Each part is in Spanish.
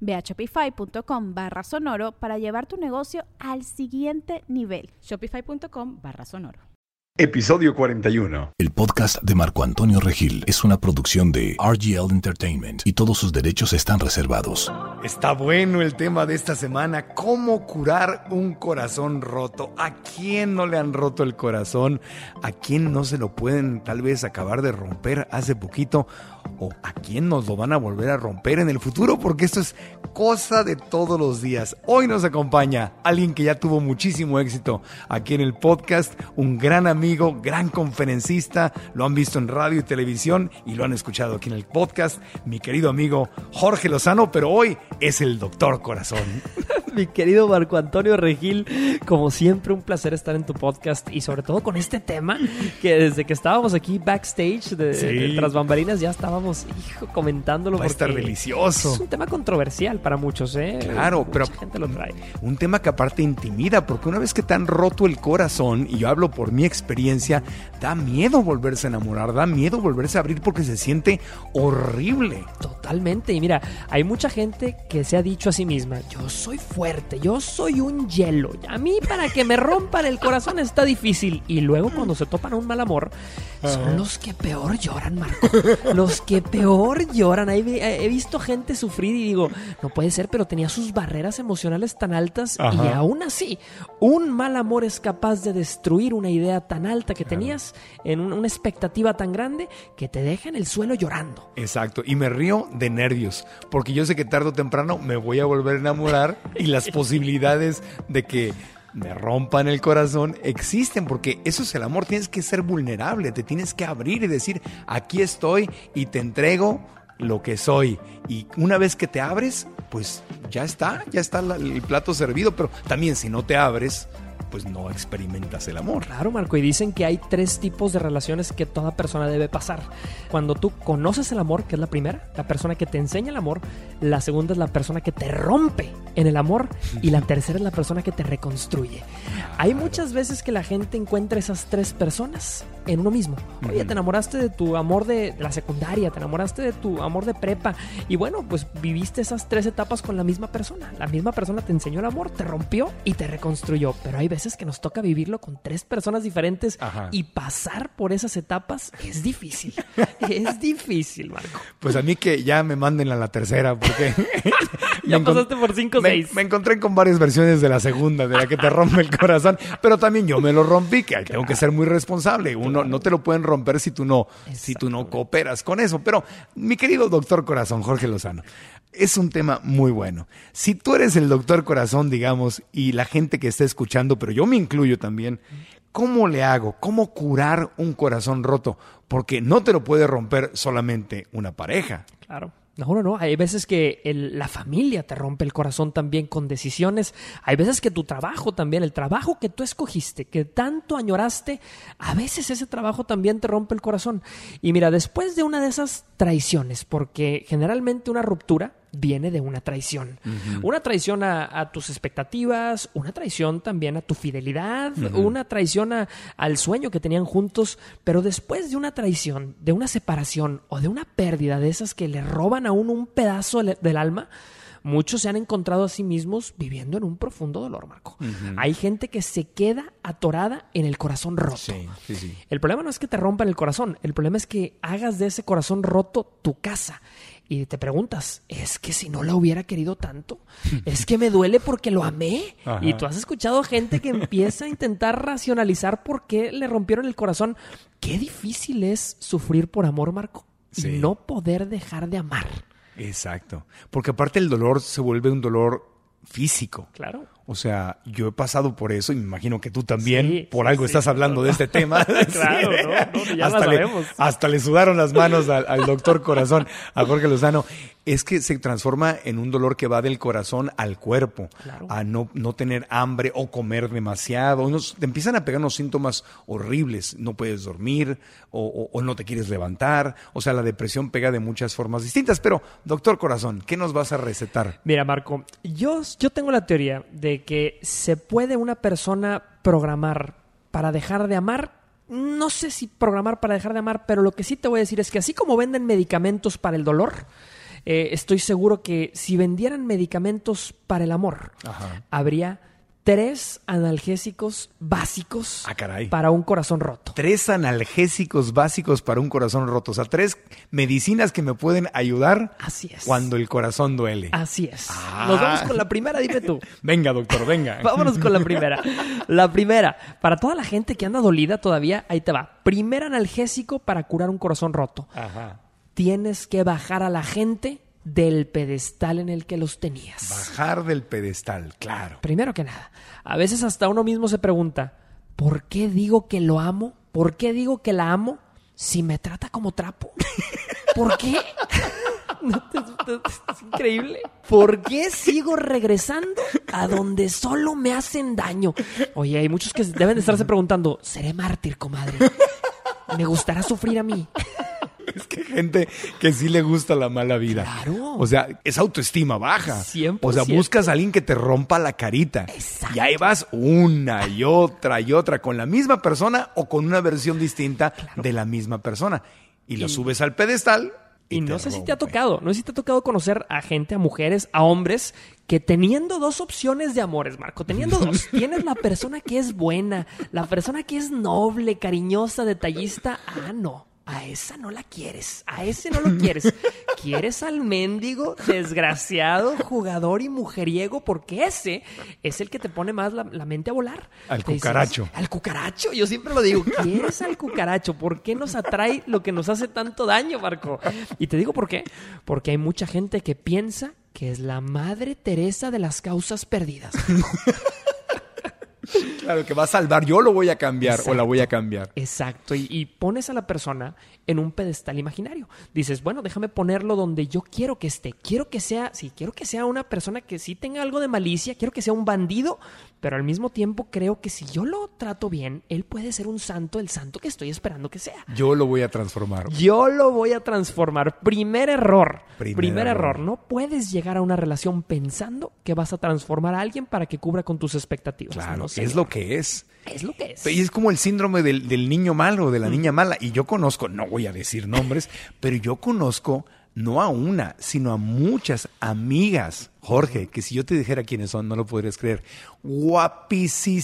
Ve a shopify.com barra sonoro para llevar tu negocio al siguiente nivel. Shopify.com barra sonoro. Episodio 41. El podcast de Marco Antonio Regil es una producción de RGL Entertainment y todos sus derechos están reservados. Está bueno el tema de esta semana, cómo curar un corazón roto. ¿A quién no le han roto el corazón? ¿A quién no se lo pueden tal vez acabar de romper hace poquito? ¿O a quién nos lo van a volver a romper en el futuro? Porque esto es cosa de todos los días. Hoy nos acompaña alguien que ya tuvo muchísimo éxito aquí en el podcast, un gran amigo, gran conferencista, lo han visto en radio y televisión y lo han escuchado aquí en el podcast, mi querido amigo Jorge Lozano, pero hoy es el doctor corazón. mi querido Marco Antonio Regil, como siempre un placer estar en tu podcast y sobre todo con este tema que desde que estábamos aquí backstage de, tras bambalinas ya estábamos hijo, comentándolo. Va a estar delicioso. Es un tema controversial para muchos, ¿eh? Claro, pero gente lo trae. Un tema que aparte intimida, porque una vez que te han roto el corazón, y yo hablo por mi experiencia, da miedo volverse a enamorar, da miedo volverse a abrir porque se siente horrible. Totalmente. Y mira, hay mucha gente que se ha dicho a sí misma, yo soy fuerte, yo soy un hielo. A mí para que me rompan el corazón está difícil. Y luego cuando se topan a un mal amor, son los que peor lloran, Marco. Los que peor lloran. He visto gente sufrir y digo, no puede ser, pero tenía sus barreras emocionales tan altas y aún así, un mal amor es capaz de destruir una idea tan alta que tenías en una expectativa tan grande que te deja en el suelo llorando. Exacto, y me río de nervios, porque yo sé que tarde o temprano me voy a volver a enamorar y las posibilidades de que me rompan el corazón existen porque eso es el amor, tienes que ser vulnerable, te tienes que abrir y decir, aquí estoy y te entrego lo que soy. Y una vez que te abres, pues ya está, ya está el plato servido, pero también si no te abres, pues no experimentas el amor. Claro, Marco, y dicen que hay tres tipos de relaciones que toda persona debe pasar. Cuando tú conoces el amor, que es la primera, la persona que te enseña el amor, la segunda es la persona que te rompe en el amor y la tercera es la persona que te reconstruye. Hay muchas veces que la gente encuentra esas tres personas en uno mismo. Oye, te enamoraste de tu amor de la secundaria, te enamoraste de tu amor de prepa y bueno, pues viviste esas tres etapas con la misma persona. La misma persona te enseñó el amor, te rompió y te reconstruyó, pero hay veces que nos toca vivirlo con tres personas diferentes y pasar por esas etapas es difícil. es difícil, Marco. Pues a mí que ya me manden a la tercera porque ya pasaste por cinco o seis. Me encontré con varias versiones de la segunda, de la que te rompe el corazón, pero también yo me lo rompí, que tengo que ser muy responsable. Uno no, te lo pueden romper si tú no, si tú no cooperas con eso. Pero, mi querido doctor corazón, Jorge Lozano, es un tema muy bueno. Si tú eres el doctor corazón, digamos, y la gente que está escuchando, pero yo me incluyo también, ¿cómo le hago? ¿Cómo curar un corazón roto? Porque no te lo puede romper solamente una pareja. Claro. No, no, no. Hay veces que la familia te rompe el corazón también con decisiones. Hay veces que tu trabajo también, el trabajo que tú escogiste, que tanto añoraste, a veces ese trabajo también te rompe el corazón. Y mira, después de una de esas traiciones, porque generalmente una ruptura viene de una traición. Una traición a, tus expectativas, una traición también a tu fidelidad, una traición al sueño que tenían juntos, pero después de una traición, de una separación o de una pérdida de esas que le roban a uno un pedazo del alma, muchos se han encontrado a sí mismos viviendo en un profundo dolor, Marco. Hay gente que se queda atorada en el corazón roto. Sí, sí, sí. El problema no es que te rompan el corazón, el problema es que hagas de ese corazón roto tu casa. Y te preguntas, ¿es que si no la hubiera querido tanto? ¿Es que me duele porque lo amé? Ajá. Y tú has escuchado gente que empieza a intentar racionalizar por qué le rompieron el corazón. Qué difícil es sufrir por amor, Marco. Sí. Y no poder dejar de amar. Exacto. Porque aparte el dolor se vuelve un dolor físico. Claro. O sea, yo he pasado por eso y me imagino que tú también, Sí, por algo sí. estás hablando de este tema. Claro, no, no, ya hasta, lo le, sabemos. hasta le sudaron las manos al, al doctor Corazón, a Jorge Lozano. Es que se transforma en un dolor que va del corazón al cuerpo, Claro. a no, no tener hambre o comer demasiado. Unos, te empiezan a pegar unos síntomas horribles. No puedes dormir o, o- o no te quieres levantar. O sea, la depresión pega de muchas formas distintas. Pero, doctor Corazón, ¿qué nos vas a recetar? Mira, Marco, yo, yo tengo la teoría de que se puede una persona programar para dejar de amar. No sé si programar para dejar de amar, pero lo que sí te voy a decir es que así como venden medicamentos para el dolor, eh, estoy seguro que si vendieran medicamentos para el amor, Ajá. habría tres analgésicos básicos Ah, caray. para un corazón roto. tres analgésicos básicos para un corazón roto. O sea, tres medicinas que me pueden ayudar Así es. cuando el corazón duele. Así es. Ah. Nos vamos con la primera, dime tú. Venga, doctor, venga. Vámonos con la primera. La primera, para toda la gente que anda dolida todavía, ahí te va. Primer analgésico para curar un corazón roto. Ajá. Tienes que bajar a la gente del pedestal en el que los tenías. Bajar del pedestal, claro. Primero que nada, a veces hasta uno mismo se pregunta, ¿por qué digo que lo amo? ¿Por qué digo que la amo si me trata como trapo? ¿Por qué? Es increíble. ¿Por qué sigo regresando a donde solo me hacen daño? Oye, hay muchos que deben de estarse preguntando, ¿seré mártir, comadre? ¿Me gustará sufrir a mí? Es que hay gente que sí le gusta la mala vida. Claro. O sea, es autoestima baja. 100%. O sea, buscas a alguien que te rompa la carita. Exacto. Y ahí vas una y otra y otra con la misma persona o con una versión distinta de la misma persona. Y lo Y- subes al pedestal. Y, Y no sé si te ha tocado, no sé si te ha tocado conocer a gente, a mujeres, a hombres, que teniendo dos opciones de amores, Marco, teniendo dos, tienes la persona que es buena, la persona que es noble, cariñosa, detallista, ah, no. A esa no la quieres, a ese no lo quieres. Quieres al mendigo, desgraciado, jugador y mujeriego, porque ese es el que te pone más la, la mente a volar. Al Te dices, cucaracho. al cucaracho, yo siempre lo digo, ¿quieres al cucaracho? ¿Por qué nos atrae lo que nos hace tanto daño, Marco? Y te digo por qué. Porque hay mucha gente que piensa que es la madre Teresa de las causas perdidas. Claro, que va a salvar. Yo lo voy a cambiar o la voy a cambiar. Exacto, y, y pones a la persona en un pedestal imaginario. Dices, bueno, déjame ponerlo donde yo quiero que esté. Quiero que sea, sí, quiero que sea una persona que sí tenga algo de malicia, quiero que sea un bandido, pero al mismo tiempo creo que si yo lo trato bien, él puede ser un santo, el santo que estoy esperando que sea. Yo lo voy a transformar. Yo lo voy a transformar. Primer error. Primer Primer, error. error. No puedes llegar a una relación pensando que vas a transformar a alguien para que cubra con tus expectativas. Claro, No, es lo que es. Es lo que es. Y es como el síndrome del, del niño malo, de la niña mala. Y yo conozco, no voy a decir nombres, pero yo conozco no a una, sino a muchas amigas, Jorge, que si yo te dijera quiénes son, no lo podrías creer. Guapísimas,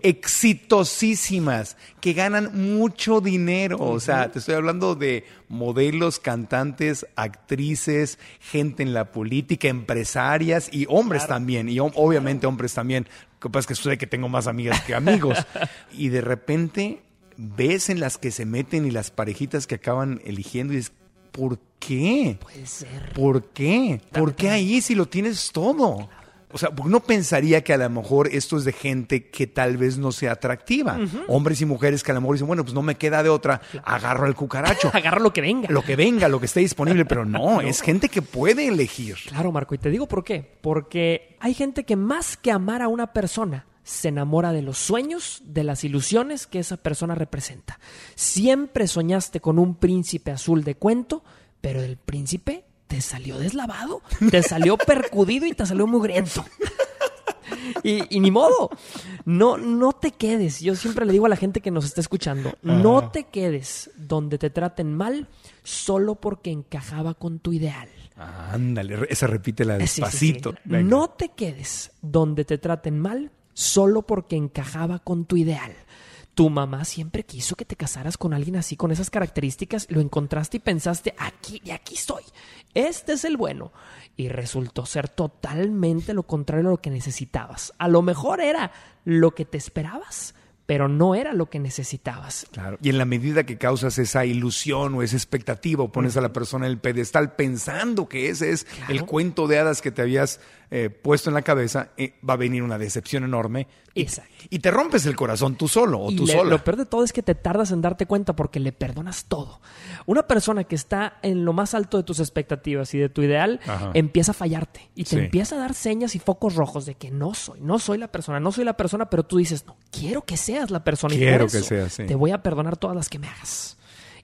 exitosísimas, que ganan mucho dinero. O sea, te estoy hablando de modelos, cantantes, actrices, gente en la política, empresarias y hombres también. Y obviamente hombres también. Lo que pasa es que sucede que tengo más amigas que amigos. y de repente ves en las que se meten y las parejitas que acaban eligiendo y dices, ¿por qué? Puede ser. ¿Por qué? ¿Por qué ahí si lo tienes todo? O sea, uno pensaría que a lo mejor esto es de gente que tal vez no sea atractiva. Hombres y mujeres que a lo mejor dicen, bueno, pues no me queda de otra, agarro al cucaracho. Agarra lo que venga. lo que venga, lo que esté disponible, pero no, es gente que puede elegir. Claro, Marco, y te digo por qué. Porque hay gente que más que amar a una persona, se enamora de los sueños, de las ilusiones que esa persona representa. Siempre soñaste con un príncipe azul de cuento, pero el príncipe te salió deslavado, te salió percudido y te salió mugriento. Y, y ni modo. No, no te quedes. Yo siempre le digo a la gente que nos está escuchando, no te quedes donde te traten mal solo porque encajaba con tu ideal. Ah, ándale, esa repítela Sí, sí, sí. despacito. No te quedes donde te traten mal solo porque encajaba con tu ideal. Tu mamá siempre quiso que te casaras con alguien así, con esas características, lo encontraste y pensaste, aquí y aquí estoy. Este es el bueno. Y resultó ser totalmente lo contrario a lo que necesitabas. A lo mejor era lo que te esperabas, pero no era lo que necesitabas. Claro. Y en la medida que causas esa ilusión o esa expectativa o pones a la persona en el pedestal pensando que ese es el cuento de hadas que te habías eh, puesto en la cabeza, eh, va a venir una decepción enorme. Y, Exacto. y te rompes el corazón tú solo o Y tú le- sola. Lo peor de todo es que te tardas en darte cuenta porque le perdonas todo. Una persona que está en lo más alto de tus expectativas y de tu ideal Ajá. empieza a fallarte y te Sí. empieza a dar señas y focos rojos de que no soy, no soy la persona, no soy la persona, pero tú dices, no, quiero que seas la persona y Quiero por que seas, sí. te voy a perdonar todas las que me hagas.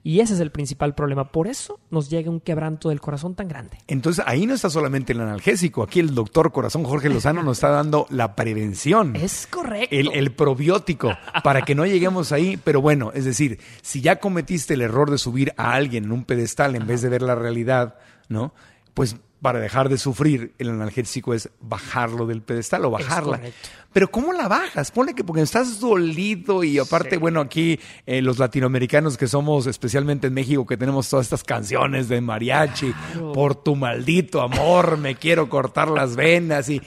Y ese es el principal problema. Por eso nos llega un quebranto del corazón tan grande. Entonces ahí no está solamente el analgésico, aquí el doctor Corazón Jorge Lozano nos está dando la prevención. Es correcto. El, el probiótico, para que no lleguemos ahí. Pero bueno, es decir, si ya cometiste el error de subir a alguien en un pedestal en vez de ver la realidad, ¿no? Pues para dejar de sufrir, el analgésico es bajarlo del pedestal o bajarla. Pero ¿cómo la bajas? Ponle que porque estás dolido y aparte, bueno, aquí eh, los latinoamericanos que somos, especialmente en México, que tenemos todas estas canciones de mariachi, por tu maldito amor, me quiero cortar las venas y,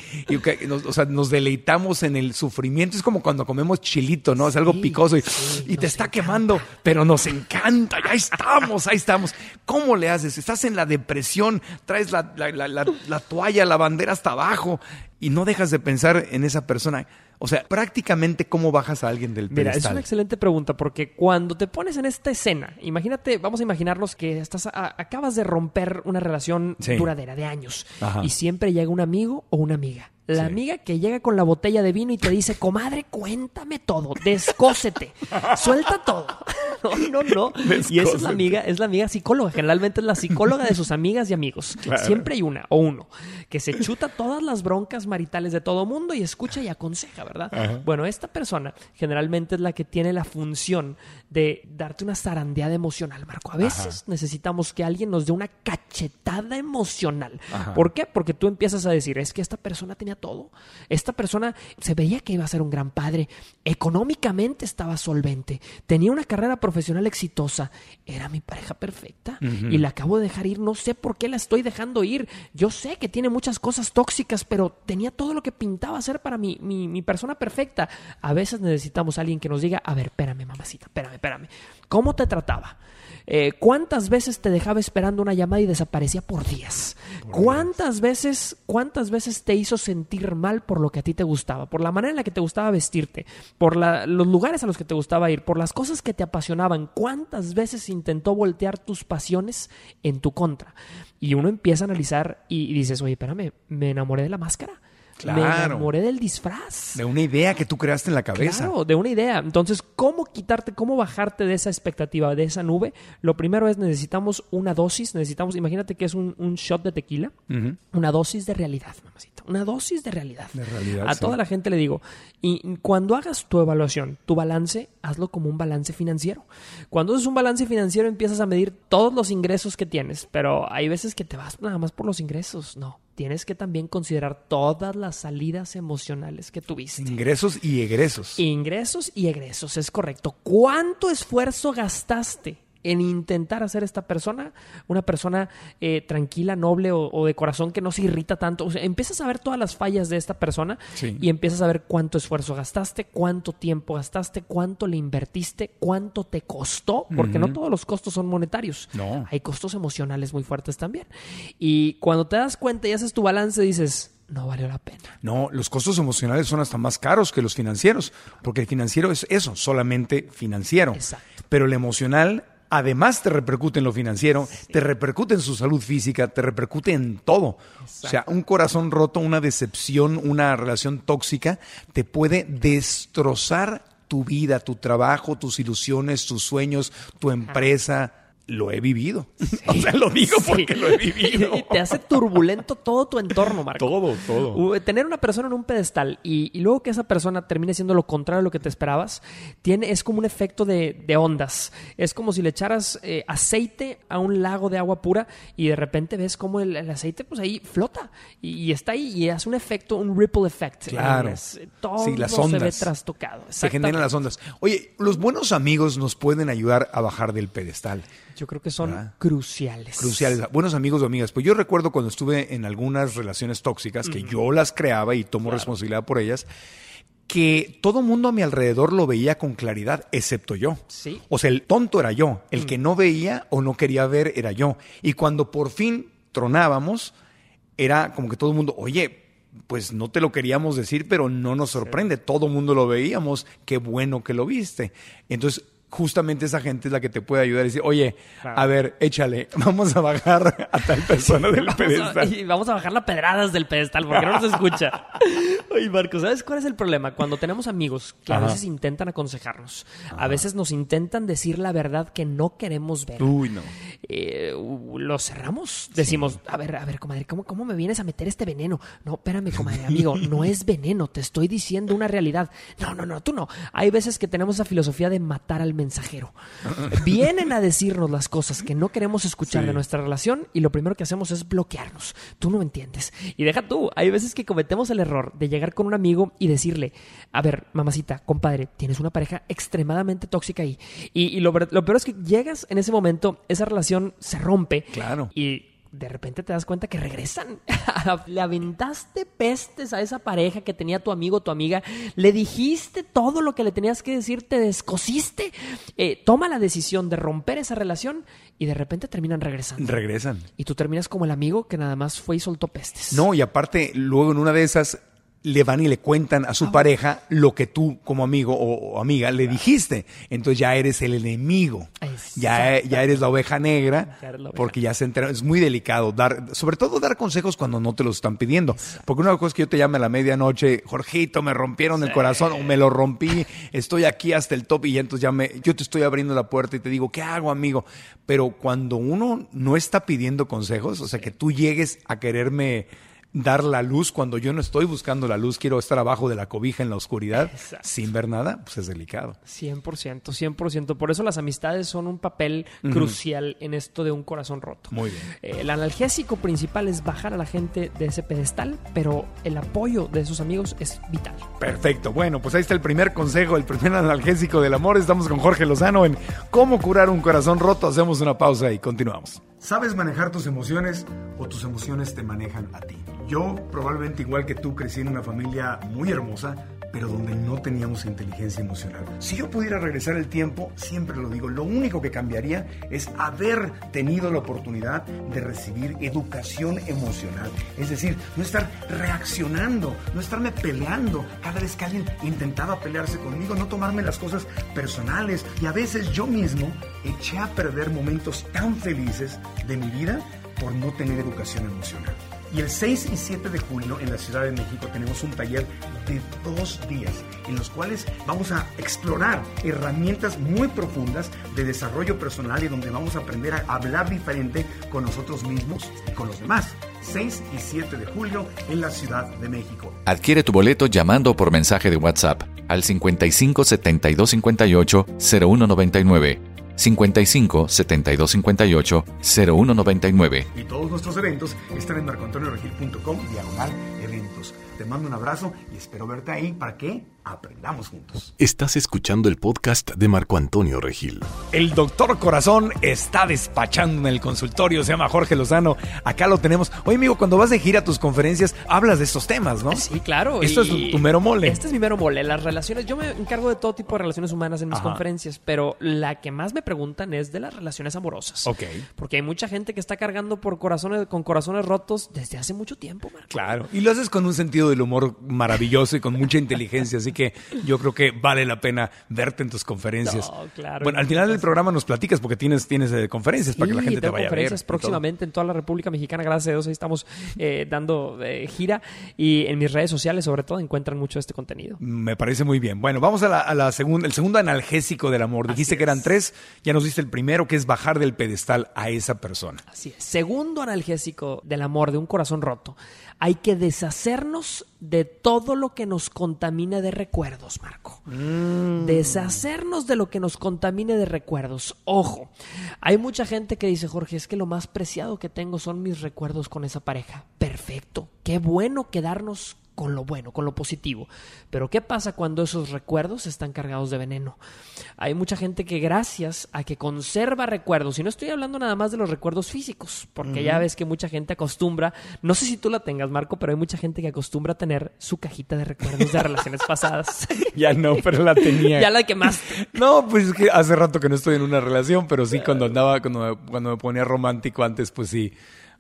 nos, o sea, nos deleitamos en el sufrimiento. Es como cuando comemos chilito, ¿no? Es algo Sí, picoso y, sí, y te está encanta. quemando, pero nos encanta, ya estamos, ahí estamos. ¿Cómo le haces? Estás en la depresión, traes la, la- la- la- la toalla, la bandera hasta abajo y no dejas de pensar en esa persona. O sea, prácticamente cómo bajas a alguien del Mira, es pedestal. una excelente pregunta porque cuando te pones en esta escena, imagínate, vamos a imaginarnos que estás a- acabas de romper una relación Sí. duradera de años Ajá. y siempre llega un amigo o una amiga. La Sí. amiga que llega con la botella de vino y te dice, comadre, cuéntame todo, descósete, suelta todo. No, no, no. Y esa es la amiga, es la amiga psicóloga. Generalmente es la psicóloga de sus amigas y amigos. Claro. Siempre hay una o uno que se chuta todas las broncas maritales de todo mundo y escucha y aconseja, ¿verdad? Bueno, esta persona generalmente es la que tiene la función de darte una zarandeada emocional, Marco. A veces necesitamos que alguien nos dé una cachetada emocional. Ajá. ¿Por qué? Porque tú empiezas a decir, es que esta persona tenía todo. Esta persona se veía que iba a ser un gran padre. Económicamente estaba solvente. Tenía una carrera profesional exitosa. Era mi pareja perfecta. Y la acabo de dejar ir. No sé por qué la estoy dejando ir. Yo sé que tiene muchas cosas tóxicas, pero tenía todo lo que pintaba ser para mi, mi, mi persona perfecta. A veces necesitamos a alguien que nos diga, a ver, espérame, mamacita, espérame, espérame. ¿Cómo te trataba? Eh, ¿Cuántas veces te dejaba esperando una llamada y desaparecía por días? ¿Cuántas veces, cuántas veces te hizo sentir mal por lo que a ti te gustaba? Por la manera en la que te gustaba vestirte, por la- los lugares a los que te gustaba ir, por las cosas que te apasionaban. ¿Cuántas veces intentó voltear tus pasiones en tu contra? Y uno empieza a analizar y, y dices, oye, espérame, me enamoré de la máscara. Me Claro. enamoré del disfraz. De una idea que tú creaste en la cabeza. Claro, de una idea. Entonces, ¿cómo quitarte, cómo bajarte de esa expectativa, de esa nube? Lo primero es necesitamos una dosis, necesitamos, imagínate que es un, un shot de tequila, una dosis de realidad, mamacita, una dosis de realidad. De realidad, A sí. toda la gente le digo, y cuando hagas tu evaluación, tu balance, hazlo como un balance financiero. Cuando haces un balance financiero empiezas a medir todos los ingresos que tienes, pero hay veces que te vas nada más por los ingresos, no. Tienes que también considerar todas las salidas emocionales que tuviste. Ingresos y egresos. Ingresos y egresos, es correcto. ¿Cuánto esfuerzo gastaste en intentar hacer esta persona una persona eh, tranquila, noble o, o de corazón que no se irrita tanto? O sea, empiezas a ver todas las fallas de esta persona Sí. y empiezas a ver cuánto esfuerzo gastaste, cuánto tiempo gastaste, cuánto le invertiste, cuánto te costó, porque no todos los costos son monetarios. No. Hay costos emocionales muy fuertes también. Y cuando te das cuenta y haces tu balance, dices, no valió la pena. No, los costos emocionales son hasta más caros que los financieros, porque el financiero es eso, solamente financiero. Exacto. Pero el emocional, además te repercute en lo financiero, te repercute en su salud física, te repercute en todo. O sea, un corazón roto, una decepción, una relación tóxica, te puede destrozar tu vida, tu trabajo, tus ilusiones, tus sueños, tu empresa. Lo he vivido. o sea, lo digo Sí. porque lo he vivido. Y te hace turbulento todo tu entorno, Marco. todo, todo. U- Tener una persona en un pedestal y, y luego que esa persona termine siendo lo contrario de lo que te esperabas, tiene, es como un efecto de, de ondas. Es como si le echaras eh, aceite a un lago de agua pura y de repente ves como el, el aceite pues ahí flota y, y está ahí y hace un efecto, un ripple effect. Claro. Es- todo Sí, las se ve ondas. trastocado. Se generan las ondas. Oye, los buenos amigos nos pueden ayudar a bajar del pedestal. Yo creo que son ¿Verdad? cruciales. Cruciales. Buenos amigos o amigas. Pues yo recuerdo cuando estuve en algunas relaciones tóxicas, que yo las creaba y tomo responsabilidad por ellas, que todo mundo a mi alrededor lo veía con claridad, excepto yo. Sí. O sea, el tonto era yo. El que no veía o no quería ver era yo. Y cuando por fin tronábamos, era como que todo el mundo, oye, pues no te lo queríamos decir, pero no nos sorprende. Todo el mundo lo veíamos. Qué bueno que lo viste. Entonces, justamente esa gente es la que te puede ayudar y decir, oye, Claro. a ver, échale, vamos a bajar a tal persona del a, pedestal. y vamos a bajar las pedradas del pedestal porque no nos escucha. Oye, Marco, ¿sabes cuál es el problema? Cuando tenemos amigos que a veces intentan aconsejarnos, a veces nos intentan decir la verdad que no queremos ver. Uy, no. Eh, lo cerramos. Decimos, a ver, a ver, comadre, ¿cómo, ¿cómo me vienes a meter este veneno? No, espérame, comadre, amigo, no es veneno, te estoy diciendo una realidad. No, no, no, tú no. Hay veces que tenemos esa filosofía de matar al mensajero. Vienen a decirnos las cosas que no queremos escuchar Sí. de nuestra relación y lo primero que hacemos es bloquearnos. Tú no entiendes. Y deja tú, hay veces que cometemos el error de llegar con un amigo y decirle, a ver, mamacita, compadre, tienes una pareja extremadamente tóxica ahí. Y, y lo, peor es que llegas en ese momento, esa relación se rompe. Claro. Y de repente te das cuenta que regresan. Le aventaste pestes a esa pareja que tenía tu amigo o tu amiga. Le dijiste todo lo que le tenías que decir, te descosiste. Eh, toma la decisión de romper esa relación y de repente terminan regresando. Regresan. y tú terminas como el amigo que nada más fue y soltó pestes. No, y aparte, luego en una de esas le van y le cuentan a su pareja lo que tú como amigo o, o amiga le dijiste. Entonces ya eres el enemigo. Ya, ya eres la oveja negra Ya eres la oveja. porque ya se entera. Es muy delicado dar, sobre todo dar consejos cuando no te los están pidiendo. Porque una cosa es que yo te llame a la medianoche, Jorgito, me rompieron el corazón o me lo rompí, estoy aquí hasta el top y entonces ya me, yo te estoy abriendo la puerta y te digo, ¿qué hago, amigo? Pero cuando uno no está pidiendo consejos, o sea, que tú llegues a quererme dar la luz cuando yo no estoy buscando la luz, quiero estar abajo de la cobija en la oscuridad Exacto. sin ver nada, pues es delicado. 100%, 100%. Por eso las amistades son un papel crucial en esto de un corazón roto. Muy bien. Eh, el analgésico principal es bajar a la gente de ese pedestal, pero el apoyo de esos amigos es vital. Perfecto. Bueno, pues ahí está el primer consejo, el primer analgésico del amor. Estamos con Jorge Lozano en cómo curar un corazón roto. Hacemos una pausa y continuamos. ¿Sabes manejar tus emociones o tus emociones te manejan a ti? Yo, probablemente igual que tú, crecí en una familia muy hermosa, pero donde no teníamos inteligencia emocional. Si yo pudiera regresar el tiempo, siempre lo digo, lo único que cambiaría es haber tenido la oportunidad de recibir educación emocional. Es decir, no estar reaccionando, no estarme peleando cada vez que alguien intentaba pelearse conmigo, no tomarme las cosas personales. Y a veces yo mismo eché a perder momentos tan felices de mi vida por no tener educación emocional. Y el 6 y 7 de julio en la Ciudad de México tenemos un taller de dos días en los cuales vamos a explorar herramientas muy profundas de desarrollo personal y donde vamos a aprender a hablar diferente con nosotros mismos y con los demás. 6 y 7 de julio en la Ciudad de México. Adquiere tu boleto llamando por mensaje de WhatsApp al 55 72 58 0199. 55 72 58 0199. Y todos nuestros eventos están en marcoantonioregil.com diagonal eventos. Te mando un abrazo y espero verte ahí para que aprendamos juntos. Estás escuchando el podcast de Marco Antonio Regil. El doctor Corazón está despachando en el consultorio, se llama Jorge Lozano. Acá lo tenemos. Oye, amigo, cuando vas de gira a tus conferencias, hablas de estos temas, ¿no? Sí, claro. Esto y- es tu, tu mero mole. Este es mi mero mole. Las relaciones, yo me encargo de todo tipo de relaciones humanas en mis Ajá. conferencias, pero la que más me preguntan es de las relaciones amorosas. Ok. Porque hay mucha gente que está cargando por corazones, con corazones rotos desde hace mucho tiempo, Marco. Claro. Y lo haces con un sentido del humor maravilloso y con mucha inteligencia. Así que yo creo que vale la pena verte en tus conferencias. No, claro, bueno, al final del programa nos platicas porque tienes, tienes eh, conferencias para que la gente te vaya a ver. conferencias próximamente en toda la República Mexicana, gracias a Dios, ahí estamos eh, dando eh, gira y en mis redes sociales sobre todo encuentran mucho este contenido. Me parece muy bien. Bueno, vamos a la, a la segunda, el segundo analgésico del amor. Dijiste que eran es. tres, ya nos diste el primero, que es bajar del pedestal a esa persona. Así es. Segundo analgésico del amor, de un corazón roto. Hay que deshacernos de todo lo que nos contamine de recuerdos, Marco. Deshacernos de lo que nos contamine de recuerdos. Ojo, hay mucha gente que dice, Jorge, es que lo más preciado que tengo son mis recuerdos con esa pareja. Perfecto. Qué bueno quedarnos con lo bueno, con lo positivo. Pero ¿qué pasa cuando esos recuerdos están cargados de veneno? Hay mucha gente que gracias a que conserva recuerdos, y no estoy hablando nada más de los recuerdos físicos, porque ya ves que mucha gente acostumbra, no sé si tú la tengas, Marco, pero hay mucha gente que acostumbra a tener su cajita de recuerdos de relaciones pasadas. Ya no, pero la tenía. ya la quemaste. No, pues es que hace rato que no estoy en una relación, pero sí cuando andaba, cuando, cuando me ponía romántico antes, pues sí.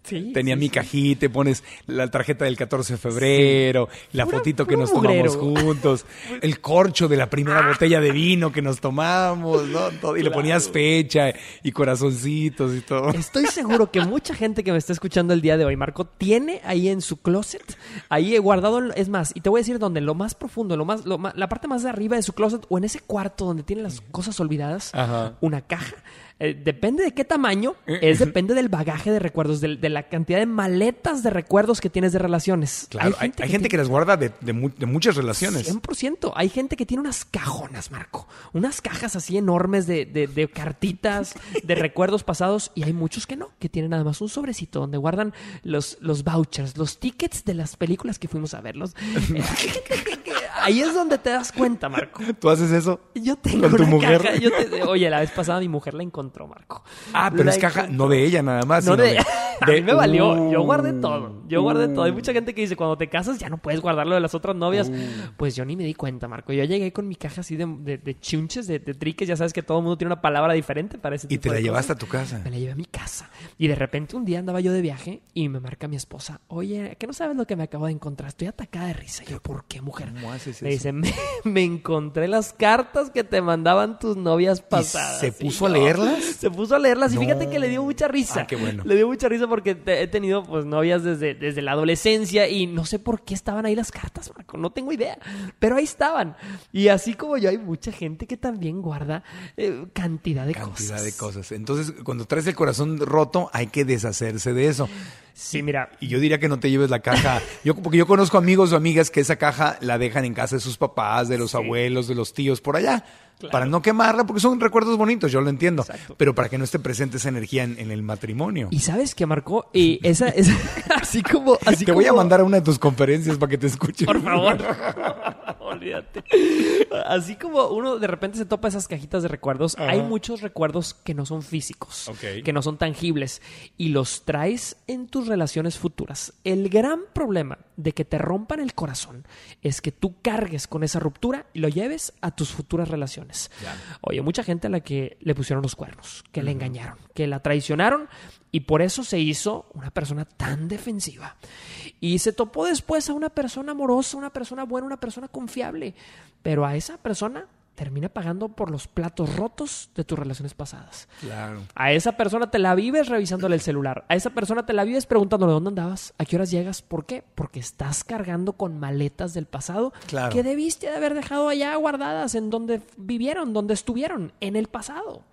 Sí, Tenía sí, mi cajita, pones la tarjeta del 14 de febrero, la Pura- fotito que nos tomamos juntos, el corcho de la primera botella de vino que nos tomamos, ¿no? Todo, y le ponías fecha y corazoncitos y todo. Estoy seguro que mucha gente que me está escuchando el día de hoy, Marco, tiene ahí en su closet, ahí guardado, es más, y te voy a decir dónde, lo más profundo, lo más, lo más- la parte más de arriba de su closet o en ese cuarto donde tiene las cosas olvidadas, Ajá. una caja. Eh, depende de qué tamaño, es depende del bagaje de recuerdos, del- de, la cantidad de maletas de recuerdos que tienes de relaciones. Claro, hay, hay gente que, las guarda de, de mu- de muchas relaciones. 100%. Hay gente que tiene unas cajonas, Marco. Unas cajas así enormes de, de- de cartitas, de recuerdos pasados. Y hay muchos que no, que tienen nada más un sobrecito donde guardan los, los vouchers, los tickets de las películas que fuimos a verlos. Ahí es donde te das cuenta, Marco. ¿Tú haces eso? Yo tengo ¿Con tu una mujer? caja. yo te- oye, la vez pasada mi mujer la encontró, Marco. Ah, pero La es caja, encontró. no de ella nada más. No sino de, a mí me valió. Yo Uh, guardé todo. Yo guardé todo. Hay mucha gente que dice, cuando te casas ya no puedes guardar lo de las otras novias. Uh. Pues yo ni me di cuenta, Marco. Yo llegué con mi caja así de, de, de chunches, de, de triques. Ya sabes que todo el mundo tiene una palabra diferente para ese Y tipo te la de llevaste a tu casa. Me la llevé a mi casa. Y de repente un día andaba yo de viaje y me marca mi esposa. Oye, ¿qué no sabes lo que me acabo de encontrar? Estoy atacada de risa. Y yo, ¿por qué, mujer? ¿Cómo haces Me eso? dice, me, me encontré las cartas que te mandaban tus novias pasadas. se puso a leerlas? Se puso a leerlas y fíjate que le dio mucha risa. Ah, qué bueno. Le dio mucha risa porque te- he tenido pues novias desde, desde la adolescencia y no sé por qué estaban ahí las cartas, Marco. No tengo idea. Pero ahí estaban. Y así como yo, hay mucha gente que también guarda eh, cantidad de Cantidad cosas. de cosas. Entonces, cuando traes el corazón roto, hay que deshacerse de eso. Sí, mira. Y yo diría que no te lleves la caja. Yo, porque yo conozco amigos o amigas que esa caja la dejan en casa de sus papás, de los abuelos, de los tíos, por allá. Para no quemarla, porque son recuerdos bonitos, yo lo entiendo. Exacto. Pero para que no esté presente esa energía en, en el matrimonio. Y sabes que marcó y esa es así como así te voy a mandar a una de tus conferencias para que te escuchen. Por favor. Olvídate. Así como uno de repente se topa esas cajitas de recuerdos, hay muchos recuerdos que no son físicos, que no son tangibles y los traes en tus relaciones futuras. El gran problema de que te rompan el corazón es que tú cargues con esa ruptura y lo lleves a tus futuras relaciones. Oye, mucha gente a la que le pusieron los cuernos, que le engañaron, que la traicionaron y por eso se hizo una persona tan defensiva. Y se topó después a una persona amorosa, una persona buena, una persona confiable. Pero a esa persona termina pagando por los platos rotos de tus relaciones pasadas. Claro. A esa persona te la vives revisándole el celular. A esa persona te la vives preguntándole dónde andabas, a qué horas llegas, ¿por qué? Porque estás cargando con maletas del pasado Claro. que debiste de haber dejado allá guardadas en donde vivieron, donde estuvieron, en el pasado.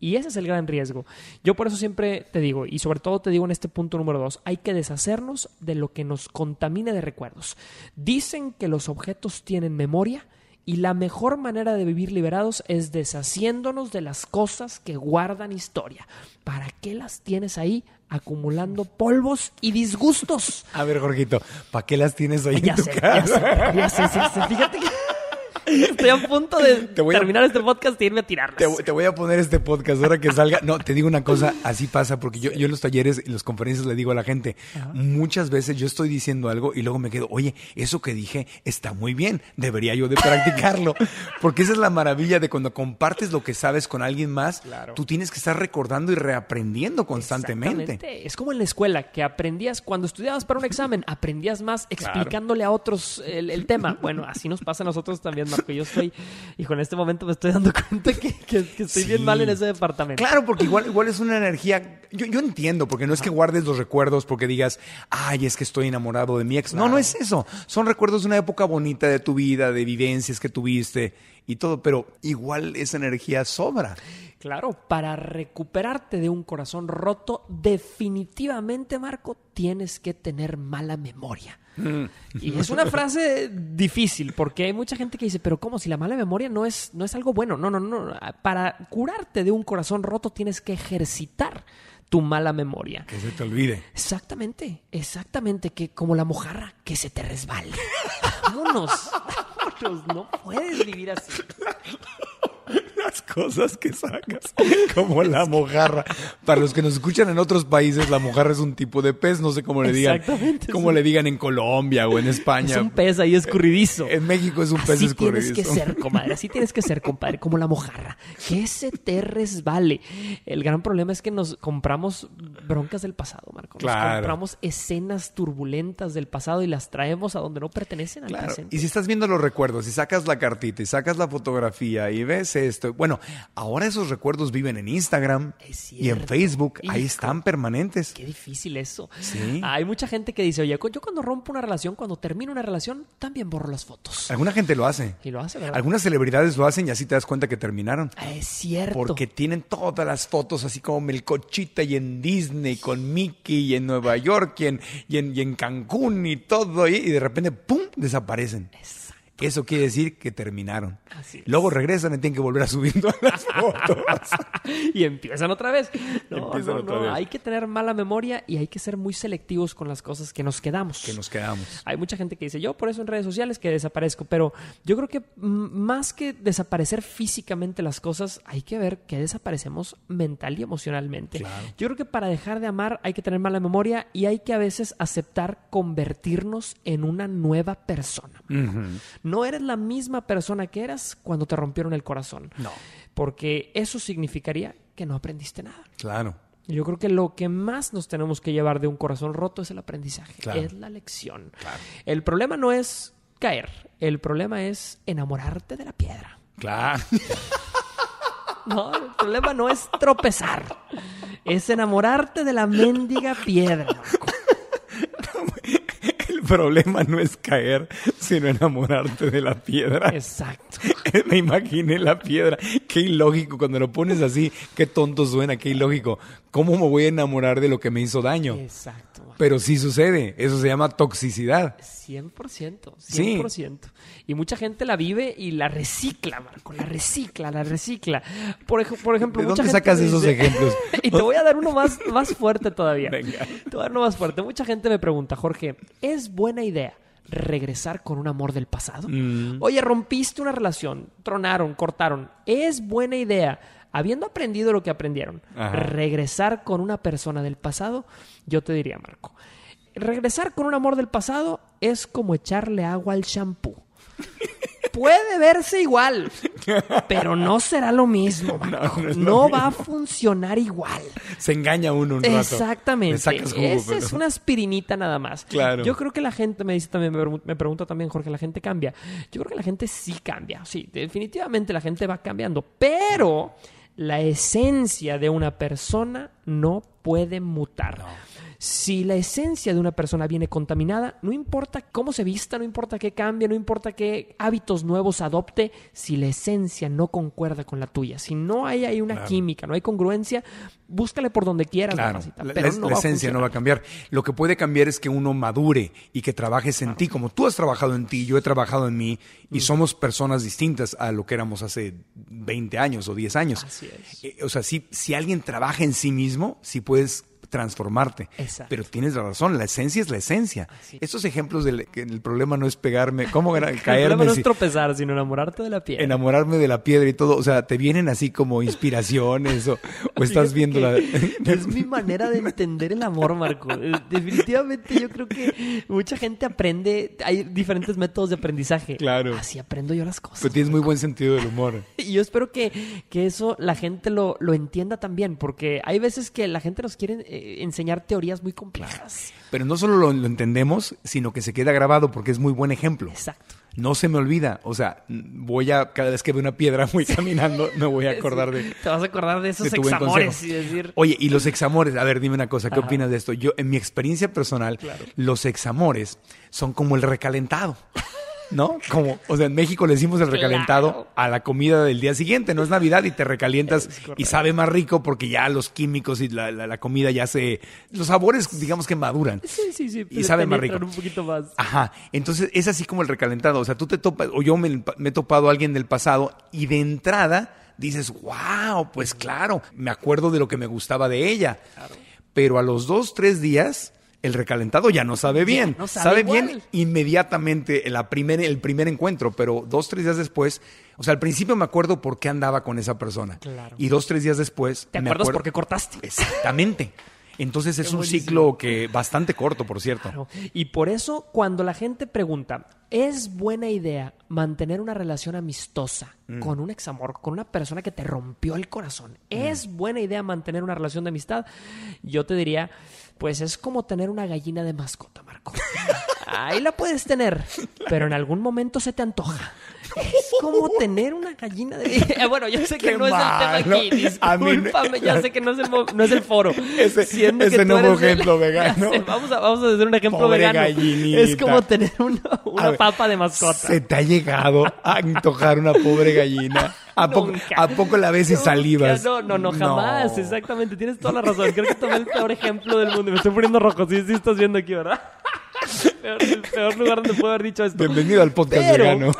Y ese es el gran riesgo. Yo por eso siempre te digo, y sobre todo te digo en este punto número dos, hay que deshacernos de lo que nos contamine de recuerdos. Dicen que los objetos tienen memoria y la mejor manera de vivir liberados es deshaciéndonos de las cosas que guardan historia. ¿Para qué las tienes ahí acumulando polvos y disgustos? A ver, Jorgito, ¿para qué las tienes ahí Ya en tu sé, ya casa? sé, ya sé, sí, sí, fíjate que... Estoy a punto de Te voy a- terminar este podcast y irme a tirarlas. Te, te voy a poner este podcast ahora que salga. No, te digo una cosa, así pasa, porque yo, yo en los talleres y las conferencias le digo a la gente, muchas veces yo estoy diciendo algo y luego me quedo, oye, eso que dije está muy bien, debería yo de practicarlo. Porque esa es la maravilla de cuando compartes lo que sabes con alguien más, tú tienes que estar recordando y reaprendiendo constantemente. Exactamente. Es como en la escuela, que aprendías, cuando estudiabas para un examen, aprendías más explicándole a otros el, el tema. Bueno, así nos pasa a nosotros también, Marco. Yo estoy, hijo, en este momento me estoy dando cuenta que, que- que estoy bien mal en ese departamento. Claro, porque igual, igual es una energía. Yo, yo entiendo, porque no es que guardes los recuerdos porque digas, ay, es que estoy enamorado de mi ex. No, no es eso. Son recuerdos de una época bonita de tu vida, de vivencias que tuviste y todo, pero igual esa energía sobra. Claro, para recuperarte de un corazón roto, definitivamente, Marco, tienes que tener mala memoria. Y es una frase difícil, porque hay mucha gente que dice, pero ¿cómo? Si la mala memoria no es, no es algo bueno. No, no, no. Para curarte de un corazón roto tienes que ejercitar tu mala memoria. Que se te olvide. Exactamente, exactamente, que como la mojarra, que se te resbale. Vámonos, vámonos, no puedes vivir así. Las cosas que sacas, como la mojarra. Para los que nos escuchan en otros países, la mojarra es un tipo de pez, no sé cómo le digan. Exactamente, Cómo le digan en Colombia o en España. Es un pez ahí escurridizo. En México es un pez Así escurridizo. tienes que ser, comadre. Así tienes que ser, compadre. Como la mojarra. Que se te resbale. El gran problema es que nos compramos broncas del pasado, Marco. Nos Claro. compramos escenas turbulentas del pasado y las traemos a donde no pertenecen al Claro. presente. Y si estás viendo los recuerdos, y sacas la cartita y sacas la fotografía y ves esto, bueno, ahora esos recuerdos viven en Instagram Es y en. Facebook, ahí están permanentes. Qué difícil eso. Sí. Hay mucha gente que dice, oye, yo cuando rompo una relación, cuando termino una relación, también borro las fotos. Alguna gente lo hace. Y lo hace, ¿verdad? Algunas celebridades lo hacen y así te das cuenta que terminaron. Ah, Es cierto. Porque tienen todas las fotos así como Melcochita y en Disney, con Mickey y en Nueva York y en, y en, y en Cancún y todo y de repente, ¡pum!, desaparecen. Exacto. Eso quiere decir que terminaron. Luego regresan y tienen que volver a subir todas las fotos. y empiezan otra vez. No, Empiezan no, otra no. vez. Hay que tener mala memoria y hay que ser muy selectivos con las cosas que nos quedamos. que nos quedamos. Hay mucha gente que dice, yo por eso en redes sociales que desaparezco, pero yo creo que más que desaparecer físicamente las cosas, hay que ver que desaparecemos mental y emocionalmente. Yo creo que para dejar de amar hay que tener mala memoria y hay que a veces aceptar convertirnos en una nueva persona. No eres la misma persona que eras cuando te rompieron el corazón. No. Porque eso significaría que no aprendiste nada. Claro. Yo creo que lo que más nos tenemos que llevar de un corazón roto es el aprendizaje, Claro. es la lección. El problema no es caer, el problema es enamorarte de la piedra. Claro. No, el problema no es tropezar, es enamorarte de la mendiga piedra. Marco. El problema no es caer, sino enamorarte de la piedra. Exacto. Me imaginé la piedra. Qué ilógico cuando lo pones así. Qué tonto suena, qué ilógico. ¿Cómo me voy a enamorar de lo que me hizo daño? Exacto. Pero sí sucede. Eso se llama toxicidad. 100%, Sí. 100%. Y mucha gente la vive y la recicla, Marco, la recicla, la recicla. Por, ej- por ejemplo, ¿De mucha dónde gente sacas esos ejemplos? y te voy a dar uno más, más fuerte todavía. Venga. Te voy a dar uno más fuerte. Mucha gente me pregunta, Jorge, ¿es buena idea regresar con un amor del pasado? Mm. Oye, rompiste una relación, tronaron, cortaron. ¿Es buena idea, habiendo aprendido lo que aprendieron, Ajá. regresar con una persona del pasado? Yo te diría, Marco, regresar con un amor del pasado es como echarle agua al shampoo. Puede verse igual, pero no será lo mismo, Marco. no No, lo va a funcionar igual. Se engaña uno un rato. Exactamente. Esa pero- es una aspirinita nada más. Claro. Yo creo que la gente me dice también, me pregun- me pregunta también, Jorge, la gente cambia. Yo creo que la gente sí cambia. Sí, definitivamente la gente va cambiando. Pero la esencia de una persona no puede mutar. Si la esencia de una persona viene contaminada, no importa cómo se vista, no importa qué cambie, no importa qué hábitos nuevos adopte, si la esencia no concuerda con la tuya, si no hay ahí una química, no hay congruencia, búscale por donde quieras, Claro, mamacita, la, pero la- no esencia no va a cambiar. Lo que puede cambiar es que uno madure y que trabajes en ti, como tú has trabajado en ti, yo he trabajado en mí, y somos personas distintas a lo que éramos hace 20 años o 10 años. Así es. Eh, O sea, si, si alguien trabaja en sí mismo, si puedes transformarte. Exacto. Pero tienes la razón, la esencia es la esencia. Estos ejemplos del que el problema no es pegarme, ¿cómo era? El caerme? problema no es tropezar, sino enamorarte de la piel. enamorarme de la piedra y todo, o sea, te vienen así como inspiraciones o, o estás viendo la... Es mi manera de entender el amor, Marco. Eh, Definitivamente yo creo que mucha gente aprende, hay diferentes métodos de aprendizaje. Claro. Así aprendo yo las cosas. Pero tienes muy buen sentido del humor. Y yo espero que, que eso la gente lo, lo entienda también, porque hay veces que la gente nos quiere eh, enseñar teorías muy complejas. Pero no solo lo, lo entendemos, sino que se queda grabado porque es muy buen ejemplo. Exacto. No se me olvida, o sea, voy a, cada vez que veo una piedra muy caminando, me voy a acordar de... Te vas a acordar de esos de examores y decir... Oye, y los examores, a ver, dime una cosa, ¿qué Ajá. opinas de esto? Yo, en mi experiencia personal, los examores son como el recalentado. ¿No? Como, o sea, en México le decimos el recalentado Claro. a la comida del día siguiente, no es Navidad y te recalientas y sabe más rico porque ya los químicos y la, la- la comida ya se... Los sabores, digamos que maduran. Sí, sí, sí. Y sabe más rico. un poquito más. Ajá, entonces es así como el recalentado, o sea, tú te topas, o yo me, me he topado a alguien del pasado y de entrada dices, wow, pues claro, me acuerdo de lo que me gustaba de ella. Pero a los dos, tres días, el recalentado ya no sabe bien. no sabe bien inmediatamente la primer, el primer encuentro, pero dos, tres días después, o sea, al principio me acuerdo por qué andaba con esa persona. Claro. Y dos, tres días después... ¿Te me acuerdas acuerdo- por qué cortaste? Exactamente. Entonces es un ciclo que bastante corto, por cierto. Claro. Y por eso, cuando la gente pregunta, ¿es buena idea mantener una relación amistosa Mm. con un examor, con una persona que te rompió el corazón? ¿Es Mm. buena idea mantener una relación de amistad? Yo te diría, pues es como tener una gallina de mascota, Marco. Ahí la puedes tener, pero en algún momento se te antoja. Es como tener una gallina de... Eh, Bueno, yo sé que Qué no es el tema aquí. Discúlpame, ya sé que no es el, mo- no es el foro. Ese- Siendo ese que no fue eres el- ejemplo vegano. Sé, vamos, a, vamos a hacer un ejemplo Pobre vegano. gallinita. Es como tener una, una ver, papa de mascota. ¿Se te ha llegado a antojar una pobre gallina? ¿A poco. ¿a poco la ves y salivas? No, no, no, jamás. No. Exactamente. Tienes toda la razón. Creo que tomé el peor ejemplo del mundo. Me estoy poniendo rojo. Sí, sí, estás viendo aquí, ¿verdad? Peor- el peor lugar donde puedo haber dicho esto. Bienvenido al podcast Pero- vegano.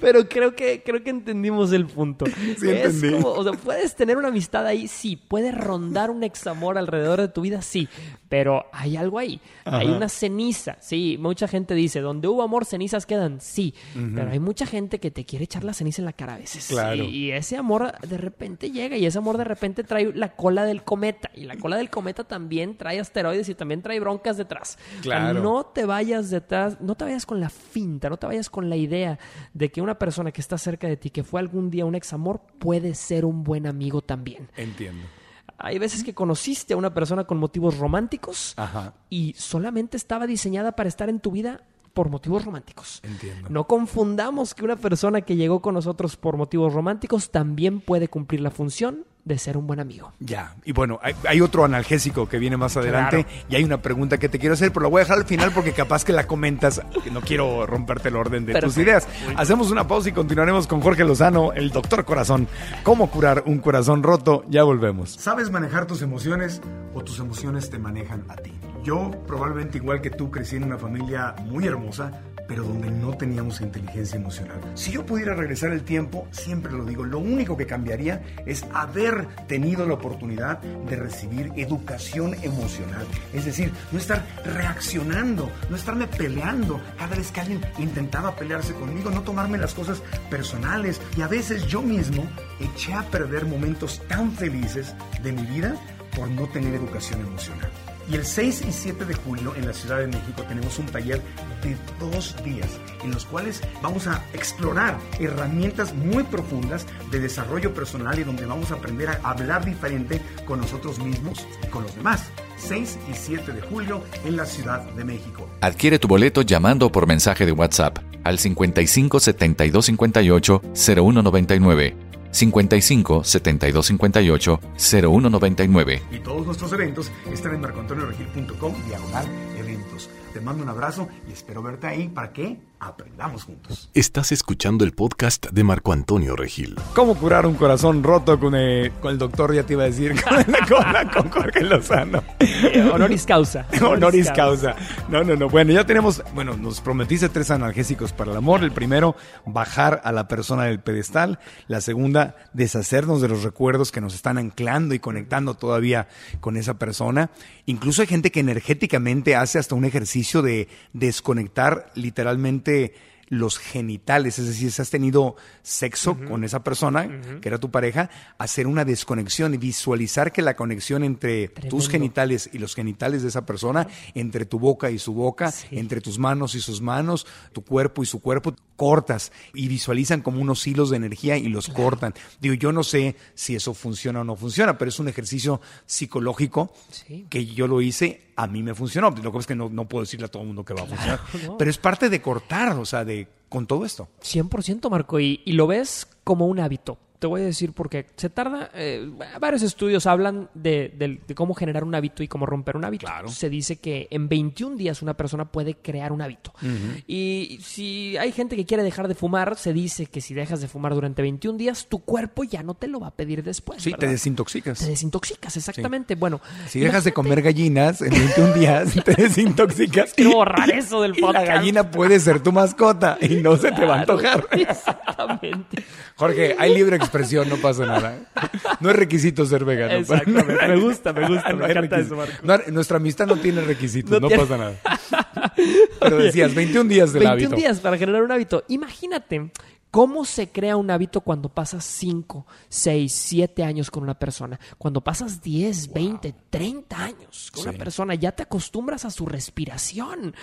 Pero creo que, creo que entendimos el punto. Sí, es entendí. como, o sea, puedes tener una amistad ahí, sí. Puedes rondar un examor alrededor de tu vida, sí. Pero hay algo ahí. Hay una ceniza, sí. Mucha gente dice, donde hubo amor, cenizas quedan, sí. Pero hay mucha gente que te quiere echar la ceniza en la cara a veces. Claro. Y, y ese amor de repente llega y ese amor de repente trae la cola del cometa. Y la cola del cometa también trae asteroides y también trae broncas detrás. O sea, Claro. no te vayas detrás, no te vayas con la finta, no te vayas con la idea de que una persona que está cerca de ti, que fue algún día un examor, puede ser un buen amigo también. Entiendo. Hay veces que conociste a una persona con motivos románticos Ajá. y solamente estaba diseñada para estar en tu vida por motivos románticos. Entiendo. No confundamos que una persona que llegó con nosotros por motivos románticos también puede cumplir la función de ser un buen amigo. Ya, y bueno, hay, hay otro analgésico que viene más adelante Claro. y hay una pregunta que te quiero hacer, pero la voy a dejar al final porque capaz que la comentas, que no quiero romperte el orden de tus ideas. Hacemos una pausa y continuaremos con Jorge Lozano, el doctor corazón. ¿Cómo curar un corazón roto? Ya volvemos. ¿Sabes manejar tus emociones o tus emociones te manejan a ti? Yo, probablemente igual que tú, crecí en una familia muy hermosa, pero donde no teníamos inteligencia emocional. Si yo pudiera regresar el tiempo, siempre lo digo, lo único que cambiaría es haber tenido la oportunidad de recibir educación emocional. Es decir, no estar reaccionando, no estarme peleando cada vez que alguien intentaba pelearse conmigo, no tomarme las cosas personales. Y a veces yo mismo eché a perder momentos tan felices de mi vida por no tener educación emocional. Y el 6 y 7 de julio en la Ciudad de México tenemos un taller de dos días en los cuales vamos a explorar herramientas muy profundas de desarrollo personal y donde vamos a aprender a hablar diferente con nosotros mismos y con los demás. 6 y 7 de julio en la Ciudad de México. Adquiere tu boleto llamando por mensaje de WhatsApp al 55 72 58 0199. 55 72 58 0199. Y todos nuestros eventos están en marcoantonioregil.com diagonal eventos. Te mando un abrazo y espero verte ahí. ¿Para qué? aprendamos juntos. Estás escuchando el podcast de Marco Antonio Regil. ¿Cómo curar un corazón roto con el, con el doctor, ya te iba a decir, con, con la- con Jorge Lozano? Eh, honoris causa. Honoris causa. No, no, no. Bueno, ya tenemos, bueno, nos prometiste tres analgésicos para el amor. El primero, bajar a la persona del pedestal. La segunda, deshacernos de los recuerdos que nos están anclando y conectando todavía con esa persona. Incluso hay gente que energéticamente hace hasta un ejercicio de desconectar literalmente los genitales, es decir, si has tenido sexo con esa persona, que era tu pareja, hacer una desconexión y visualizar que la conexión entre tus genitales y los genitales de esa persona, entre tu boca y su boca, entre tus manos y sus manos, tu cuerpo y su cuerpo, cortas y visualizan como unos hilos de energía y los cortan. Digo, yo no sé si eso funciona o no funciona, pero es un ejercicio psicológico Sí. que yo lo hice, a mí me funcionó. Lo que pasa es que no, no puedo decirle a todo el mundo que va a funcionar. no. Pero es parte de cortar, o sea, de con todo esto. 100% Marco, y, y lo ves como un hábito. Te voy a decir porque se tarda, eh, varios estudios hablan de, cómo generar un hábito y cómo romper un hábito. Claro. Se dice que en 21 días una persona puede crear un hábito. Y si hay gente que quiere dejar de fumar, se dice que si dejas de fumar durante 21 días, tu cuerpo ya no te lo va a pedir después. Sí, te desintoxicas. Te desintoxicas, exactamente. Bueno, Si dejas de comer gallinas en 21 días, te desintoxicas. Quiero borrar eso del Y la podcast. gallina puede ser tu mascota y no se te va a antojar. Exactamente. Jorge, hay libre expresión, no pasa nada. No es requisito ser vegano. Exactamente. Me gusta, me gusta, me encanta requisito. eso, Marco. No, nuestra amistad no tiene requisitos, No no, tiene- pasa nada. Pero decías, 21 días del 21 hábito. días para generar un hábito. Imagínate cómo se crea un hábito cuando pasas 5, 6, 7 años con una persona. Cuando pasas 10, 20, 30 años con Sí. una persona, ya te acostumbras a su respiración.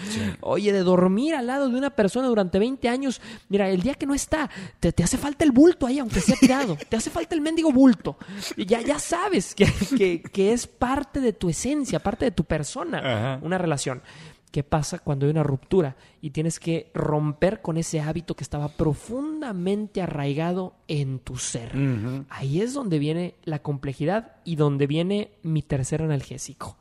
Oye, de dormir al lado de una persona durante 20 años, mira, el día que no está, te, te hace falta el bulto ahí, aunque sea tirado. te hace falta el mendigo bulto. Y ya, ya sabes que, que- que es parte de tu esencia, parte de tu persona, Ajá. una relación. ¿Qué pasa cuando hay una ruptura y tienes que romper con ese hábito que estaba profundamente arraigado en tu ser? Ahí es donde viene la complejidad y donde viene mi tercer analgésico.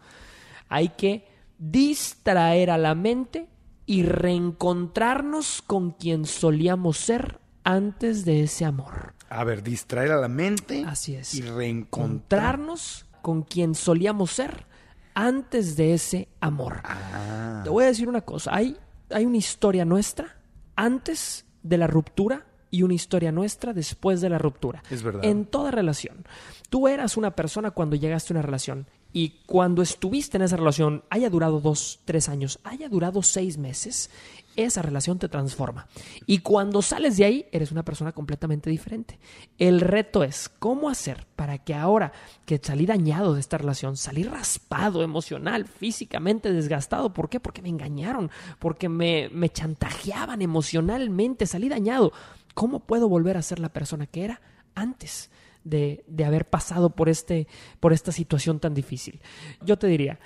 Hay que distraer a la mente y reencontrarnos con quien solíamos ser antes de ese amor. A ver, distraer a la mente. Así es. Y reencontrar. Encontrarnos con quien solíamos ser antes de ese amor. Ah. Te voy a decir una cosa, hay, hay una historia nuestra antes de la ruptura y una historia nuestra después de la ruptura. Es verdad. En toda relación. Tú eras una persona cuando llegaste a una relación y cuando estuviste en esa relación, haya durado dos, tres años, haya durado seis meses, esa relación te transforma. Y cuando sales de ahí, eres una persona completamente diferente. El reto es cómo hacer para que ahora que salí dañado de esta relación, salí raspado emocional, físicamente desgastado. ¿Por qué? Porque me engañaron, porque me, me chantajeaban emocionalmente, salí dañado. ¿Cómo puedo volver a ser la persona que era antes? De, de haber pasado por, este, por esta situación tan difícil. Yo te diría,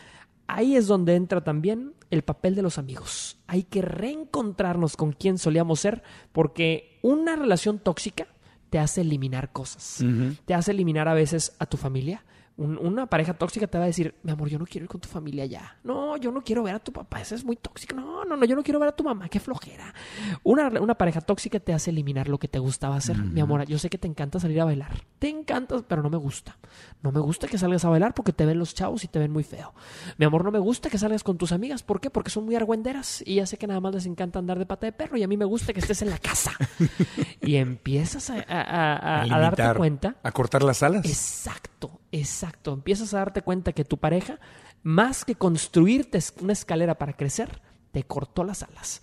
ahí es donde entra también el papel de los amigos. Hay que reencontrarnos con quien solíamos ser porque una relación tóxica te hace eliminar cosas. Te hace eliminar a veces a tu familia. Un- una pareja tóxica te va a decir, mi amor, yo no quiero ir con tu familia ya. No, yo no quiero ver a tu papá, ese es muy tóxico. No, no, no, yo no quiero ver a tu mamá, qué flojera. Una, una pareja tóxica te hace eliminar lo que te gustaba hacer. Mi amor, yo sé que te encanta salir a bailar. Te encanta, pero no me gusta. No me gusta que salgas a bailar porque te ven los chavos y te ven muy feo. Mi amor, no me gusta que salgas con tus amigas. ¿Por qué? Porque son muy argüenderas y ya sé que nada más les encanta andar de pata de perro y a mí me gusta que estés en la casa. y empiezas a, a- a- darte cuenta A cortar las alas. Exacto, exacto. Empiezas a darte cuenta que tu pareja, más que construirte una escalera para crecer, te cortó las alas.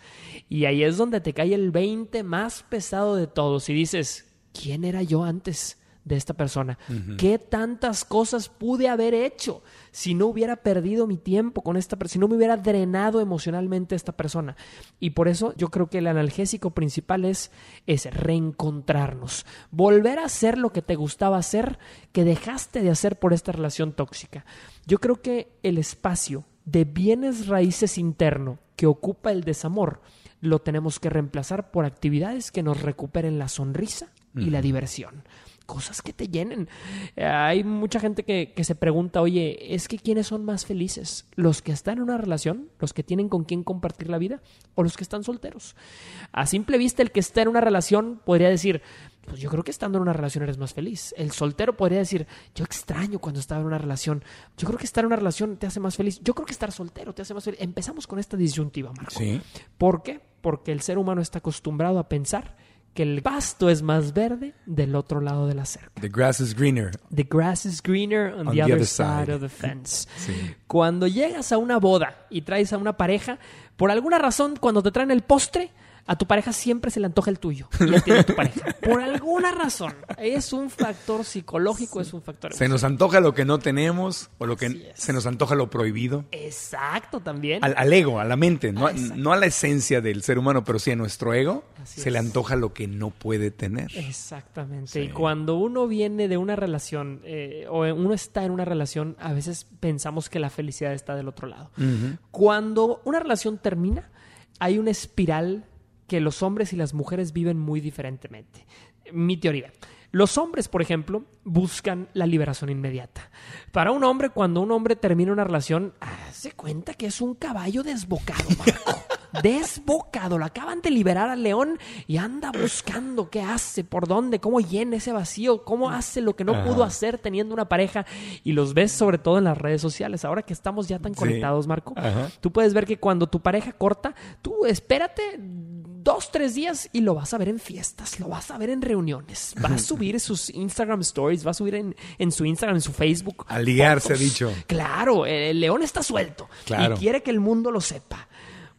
Y ahí es donde te cae el 20 más pesado de todos y dices, ¿quién era yo antes? De esta persona. ¿Qué tantas cosas pude haber hecho si no hubiera perdido mi tiempo con esta persona, si no me hubiera drenado emocionalmente esta persona? Y por eso yo creo que el analgésico principal es ese, reencontrarnos, volver a hacer lo que te gustaba hacer, que dejaste de hacer por esta relación tóxica. Yo creo que el espacio de bienes raíces interno que ocupa el desamor lo tenemos que reemplazar por actividades que nos recuperen la sonrisa y la diversión. cosas que te llenen. Hay mucha gente que, que se pregunta, oye, ¿es que quiénes son más felices? ¿Los que están en una relación? ¿Los que tienen con quién compartir la vida? ¿O los que están solteros? A simple vista, el que está en una relación podría decir, pues yo creo que estando en una relación eres más feliz. El soltero podría decir, yo extraño cuando estaba en una relación. Yo creo que estar en una relación te hace más feliz. Yo creo que estar soltero te hace más feliz. Empezamos con esta disyuntiva, Marco. Sí. ¿Por qué? Porque el ser humano está acostumbrado a pensar que el pasto es más verde del otro lado de la cerca. The grass is greener. The grass is greener on, the, other, side. of the fence. Sí. Cuando llegas a una boda y traes a una pareja, por alguna razón, cuando te traen el postre, a tu pareja siempre se le antoja el tuyo. Y a ti no tu pareja. Por alguna razón. Es un factor psicológico, es un factor Se nos antoja lo que no tenemos o lo que se nos antoja lo prohibido. Exacto, también. Al, al ego, a la mente, no, Ah, no a la esencia del ser humano, pero sí a nuestro ego, Así se le antoja lo que no puede tener. Exactamente. Sí. Y cuando uno viene de una relación eh, o uno está en una relación, a veces pensamos que la felicidad está del otro lado. Cuando una relación termina, hay una espiral que los hombres y las mujeres viven muy diferentemente. Mi teoría. Los hombres, por ejemplo, buscan la liberación inmediata. Para un hombre, cuando un hombre termina una relación, se cuenta que es un caballo desbocado, Marco. Desbocado. Lo acaban de liberar al león y anda buscando qué hace, por dónde, cómo llena ese vacío, cómo hace lo que no pudo hacer teniendo una pareja. Y los ves sobre todo en las redes sociales. Ahora que estamos ya tan Sí. conectados, Marco, Ajá. Tú puedes ver que cuando tu pareja corta, tú espérate dos, tres días y lo vas a ver en fiestas, lo vas a ver en reuniones, va a subir sus Instagram stories, va a subir en, en su Instagram, en su Facebook. A ligar, se ha fotos. dicho. Claro, el león está suelto Claro. y quiere que el mundo lo sepa.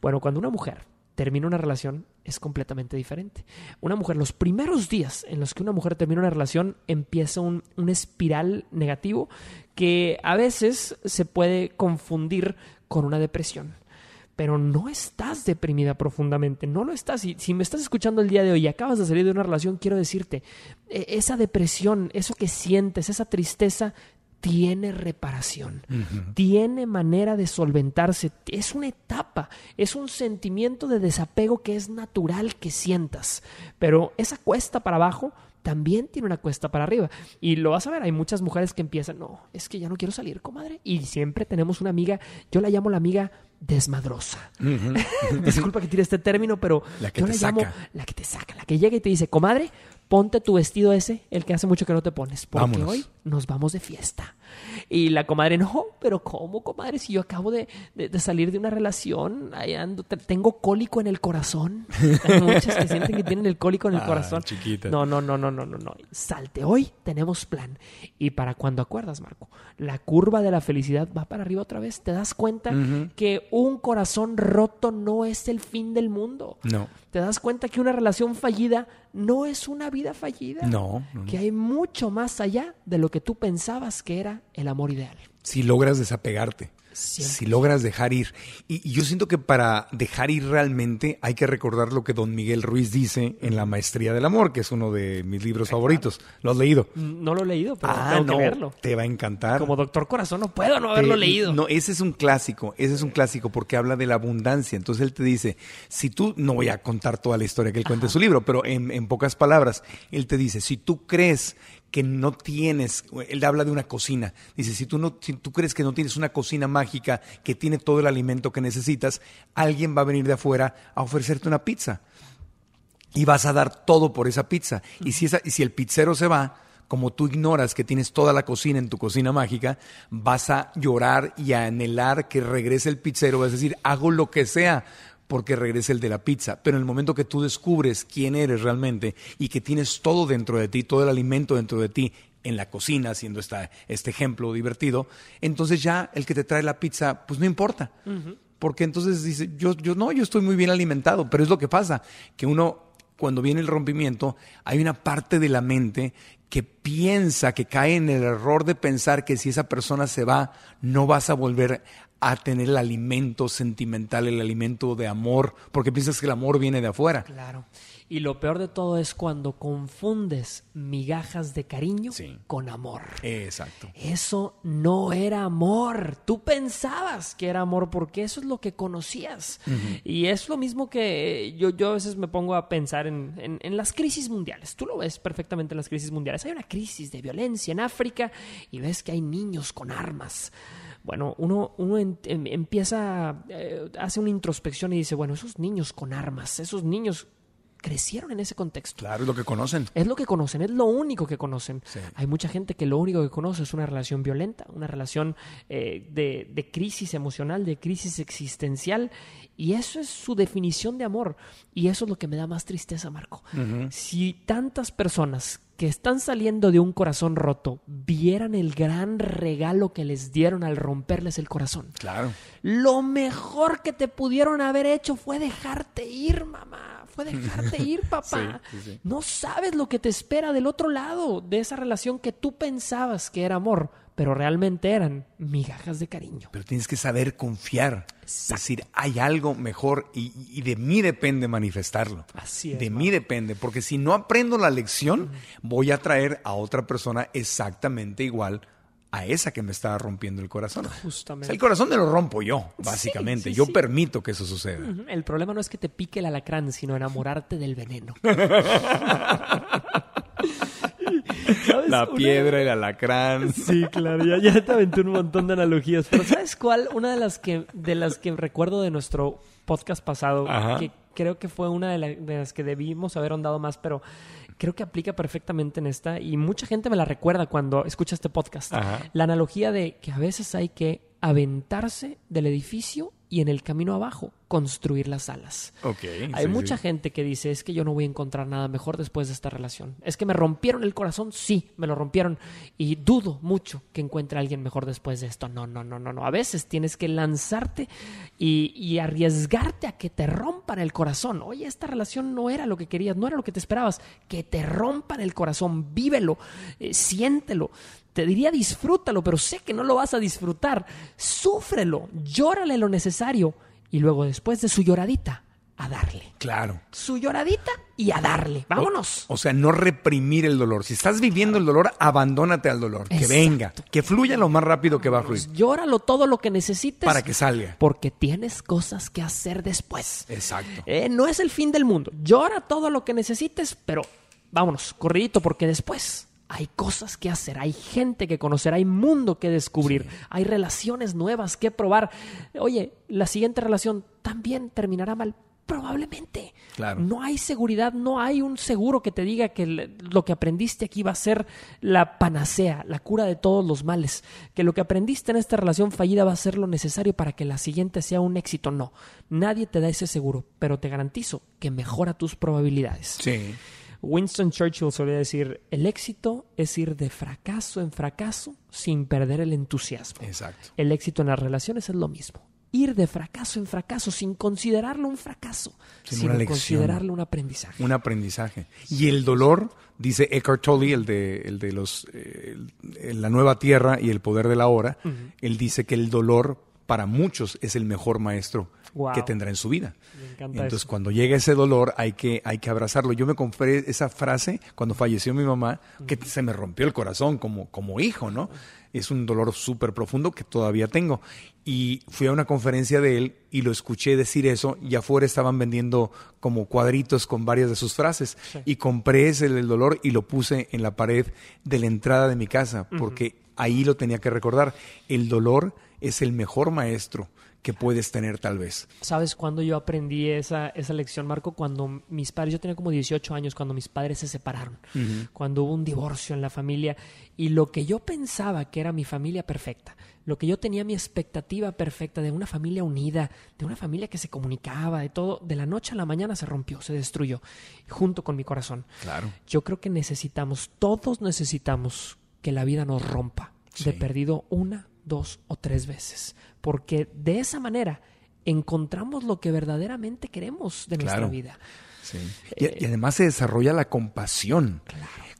Bueno, cuando una mujer termina una relación es completamente diferente. Una mujer, los primeros días en los que una mujer termina una relación, empieza un, un espiral negativo que a veces se puede confundir con una depresión. Pero no estás deprimida profundamente, no lo estás. Y si me estás escuchando el día de hoy y acabas de salir de una relación, quiero decirte, eh, esa depresión, eso que sientes, esa tristeza, tiene reparación, tiene manera de solventarse, es una etapa, es un sentimiento de desapego que es natural que sientas, pero esa cuesta para abajo también tiene una cuesta para arriba. Y lo vas a ver, hay muchas mujeres que empiezan, no, es que ya no quiero salir, comadre. Y siempre tenemos una amiga, yo la llamo la amiga desmadrosa. Disculpa que tire este término, pero La que yo te la llamo saca. la que te saca, la que llega y te dice, comadre, ponte tu vestido ese, el que hace mucho que no te pones, porque Vámonos. hoy nos vamos de fiesta. Y la comadre, no, pero ¿cómo, comadre? Si yo acabo de, de- de salir de una relación, ahí ando, te- tengo cólico en el corazón. Hay muchas que sienten que tienen el cólico en el Ah, corazón. chiquita. No, no, no, no, no, no, no. Salte, hoy tenemos plan. Y para cuando acuerdas, Marco, la curva de la felicidad va para arriba otra vez. Te das cuenta que un corazón roto no es el fin del mundo. No, Te das cuenta que una relación fallida no es una vida fallida. no, no, no. Que hay mucho más allá de lo que tú pensabas que era el amor ideal. Si logras desapegarte. Siempre. Si logras dejar ir. Y, y yo siento que para dejar ir realmente hay que recordar lo que don Miguel Ruiz dice en La Maestría del Amor, que es uno de mis libros favoritos. ¿Lo has leído? No lo he leído, pero ah, tengo no. que verlo. Te va a encantar. Como Doctor Corazón no puedo no haberlo Te- leído. No, ese es un clásico, ese es un clásico porque habla de la abundancia. Entonces él te dice, si tú, no voy a contar toda la historia que él cuenta en su libro, pero en, en pocas palabras, él te dice, si tú crees que no tienes, él habla de una cocina, dice, si tú, no, si tú crees que no tienes una cocina mágica que tiene todo el alimento que necesitas, alguien va a venir de afuera a ofrecerte una pizza. Y vas a dar todo por esa pizza. Y si, esa, y si el pizzero se va, como tú ignoras que tienes toda la cocina en tu cocina mágica, vas a llorar y a anhelar que regrese el pizzero, vas a decir, hago lo que sea porque regrese el de la pizza. Pero en el momento que tú descubres quién eres realmente y que tienes todo dentro de ti, todo el alimento dentro de ti, en la cocina, haciendo esta, este ejemplo divertido, entonces ya el que te trae la pizza, pues no importa. Porque entonces dice, yo, yo no, yo estoy muy bien alimentado, pero es lo que pasa, que uno, cuando viene el rompimiento, hay una parte de la mente que piensa, que cae en el error de pensar que si esa persona se va, no vas a volver a tener el alimento sentimental, el alimento de amor, porque piensas que el amor viene de afuera. Claro. Y lo peor de todo es cuando confundes migajas de cariño Sí. con amor. Exacto. Eso no era amor. Tú pensabas que era amor porque eso es lo que conocías. Y es lo mismo que yo, yo a veces me pongo a pensar en, en- en las crisis mundiales. Tú lo ves perfectamente en las crisis mundiales. Hay una crisis de violencia en África y ves que hay niños con armas. Bueno, uno, uno en- em- empieza, eh, hace una introspección y dice, bueno, esos niños con armas, esos niños crecieron en ese contexto. Claro, es lo que conocen. Es lo que conocen, es lo único que conocen. Sí. Hay mucha gente que lo único que conoce es una relación violenta, una relación eh, de, de crisis emocional, de crisis existencial, y eso es su definición de amor. Y eso es lo que me da más tristeza, Marco. Si tantas personas que están saliendo de un corazón roto vieran el gran regalo que les dieron al romperles el corazón. Claro. Lo mejor que te pudieron haber hecho fue dejarte ir, mamá. Fue dejarte ir, papá. Sí, sí, sí. No sabes lo que te espera del otro lado de esa relación que tú pensabas que era amor, pero realmente eran migajas de cariño. Pero tienes que saber confiar. Es decir, hay algo mejor y, y de mí depende manifestarlo. Así es, De mí depende, porque si no aprendo la lección, voy a traer a otra persona exactamente igual a esa que me está rompiendo el corazón. O Justamente. sea, el corazón me lo rompo yo, básicamente. sí, yo sí. permito que eso suceda. El problema no es que te pique el alacrán, sino enamorarte del veneno. ¿Sabes? La Una- piedra, el alacrán. Sí, claro, ya, ya te aventé un montón de analogías. Pero ¿sabes cuál? Una de las que, de las que recuerdo de nuestro podcast pasado, Ajá. que creo que fue una de, la- de las que debimos haber ahondado más, pero creo que aplica perfectamente en esta y mucha gente me la recuerda cuando escucha este podcast. Ajá. La analogía de que a veces hay que aventarse del edificio y en el camino abajo construir las alas. Ok. Hay sí, mucha sí. gente que dice, es que yo no voy a encontrar nada mejor después de esta relación. Es que me rompieron el corazón, sí, me lo rompieron. Y dudo mucho que encuentre a alguien mejor después de esto. No, no, no, no, no. A veces tienes que lanzarte y, y arriesgarte a que te rompan el corazón. Oye, esta relación no era lo que querías, no era lo que te esperabas. Que te rompan el corazón, vívelo, eh, siéntelo. Te diría disfrútalo, pero sé que no lo vas a disfrutar. Súfrelo, llórale lo necesario y luego después de su lloradita, a darle. Claro. Su lloradita y a darle. Vámonos. O sea, no reprimir el dolor. Si estás viviendo el dolor, abandónate al dolor. Que venga. Que fluya lo más rápido que va a fluir. Llóralo todo lo que necesites Para que salga. porque tienes cosas que hacer después. Exacto. Eh, no es el fin del mundo. Llora todo lo que necesites, pero vámonos, corridito, porque después hay cosas que hacer, hay gente que conocer, hay mundo que descubrir, hay relaciones nuevas que probar. Oye, la siguiente relación también terminará mal. Probablemente. Claro. No hay seguridad, no hay un seguro que te diga que lo que aprendiste aquí va a ser la panacea, la cura de todos los males. Que lo que aprendiste en esta relación fallida va a ser lo necesario para que la siguiente sea un éxito. No, nadie te da ese seguro, pero te garantizo que mejora tus probabilidades. Sí. Winston Churchill solía decir, el éxito es ir de fracaso en fracaso sin perder el entusiasmo. Exacto. El éxito en las relaciones es lo mismo. Ir de fracaso en fracaso sin considerarlo un fracaso, Sin sino una lección. considerarlo un aprendizaje. Un aprendizaje. Y el dolor, dice Eckhart Tolle, el de, el de los, eh, el- la nueva tierra y el poder de la hora, él dice que el dolor para muchos es el mejor maestro Wow. que tendrá en su vida. Entonces, eso. cuando llega ese dolor, hay que, hay que abrazarlo. Yo me compré esa frase cuando falleció mi mamá, que se me rompió el corazón como, como hijo, ¿no? Es un dolor súper profundo que todavía tengo. Y fui a una conferencia de él y lo escuché decir eso y afuera estaban vendiendo como cuadritos con varias de sus frases. Y compré ese del dolor y lo puse en la pared de la entrada de mi casa, porque ahí lo tenía que recordar. El dolor es el mejor maestro que puedes tener tal vez. ¿Sabes cuándo yo aprendí esa, esa lección, Marco? Cuando mis padres, yo tenía como 18 años, cuando mis padres se separaron, cuando hubo un divorcio en la familia y lo que yo pensaba que era mi familia perfecta, lo que yo tenía mi expectativa perfecta de una familia unida, de una familia que se comunicaba, de todo, de la noche a la mañana se rompió, se destruyó, junto con mi corazón. Claro. Yo creo que necesitamos, todos necesitamos que la vida nos rompa, de Sí. perdido una, dos o tres veces, porque de esa manera encontramos lo que verdaderamente queremos de nuestra Claro. vida. Sí. Y, y además se desarrolla la compasión.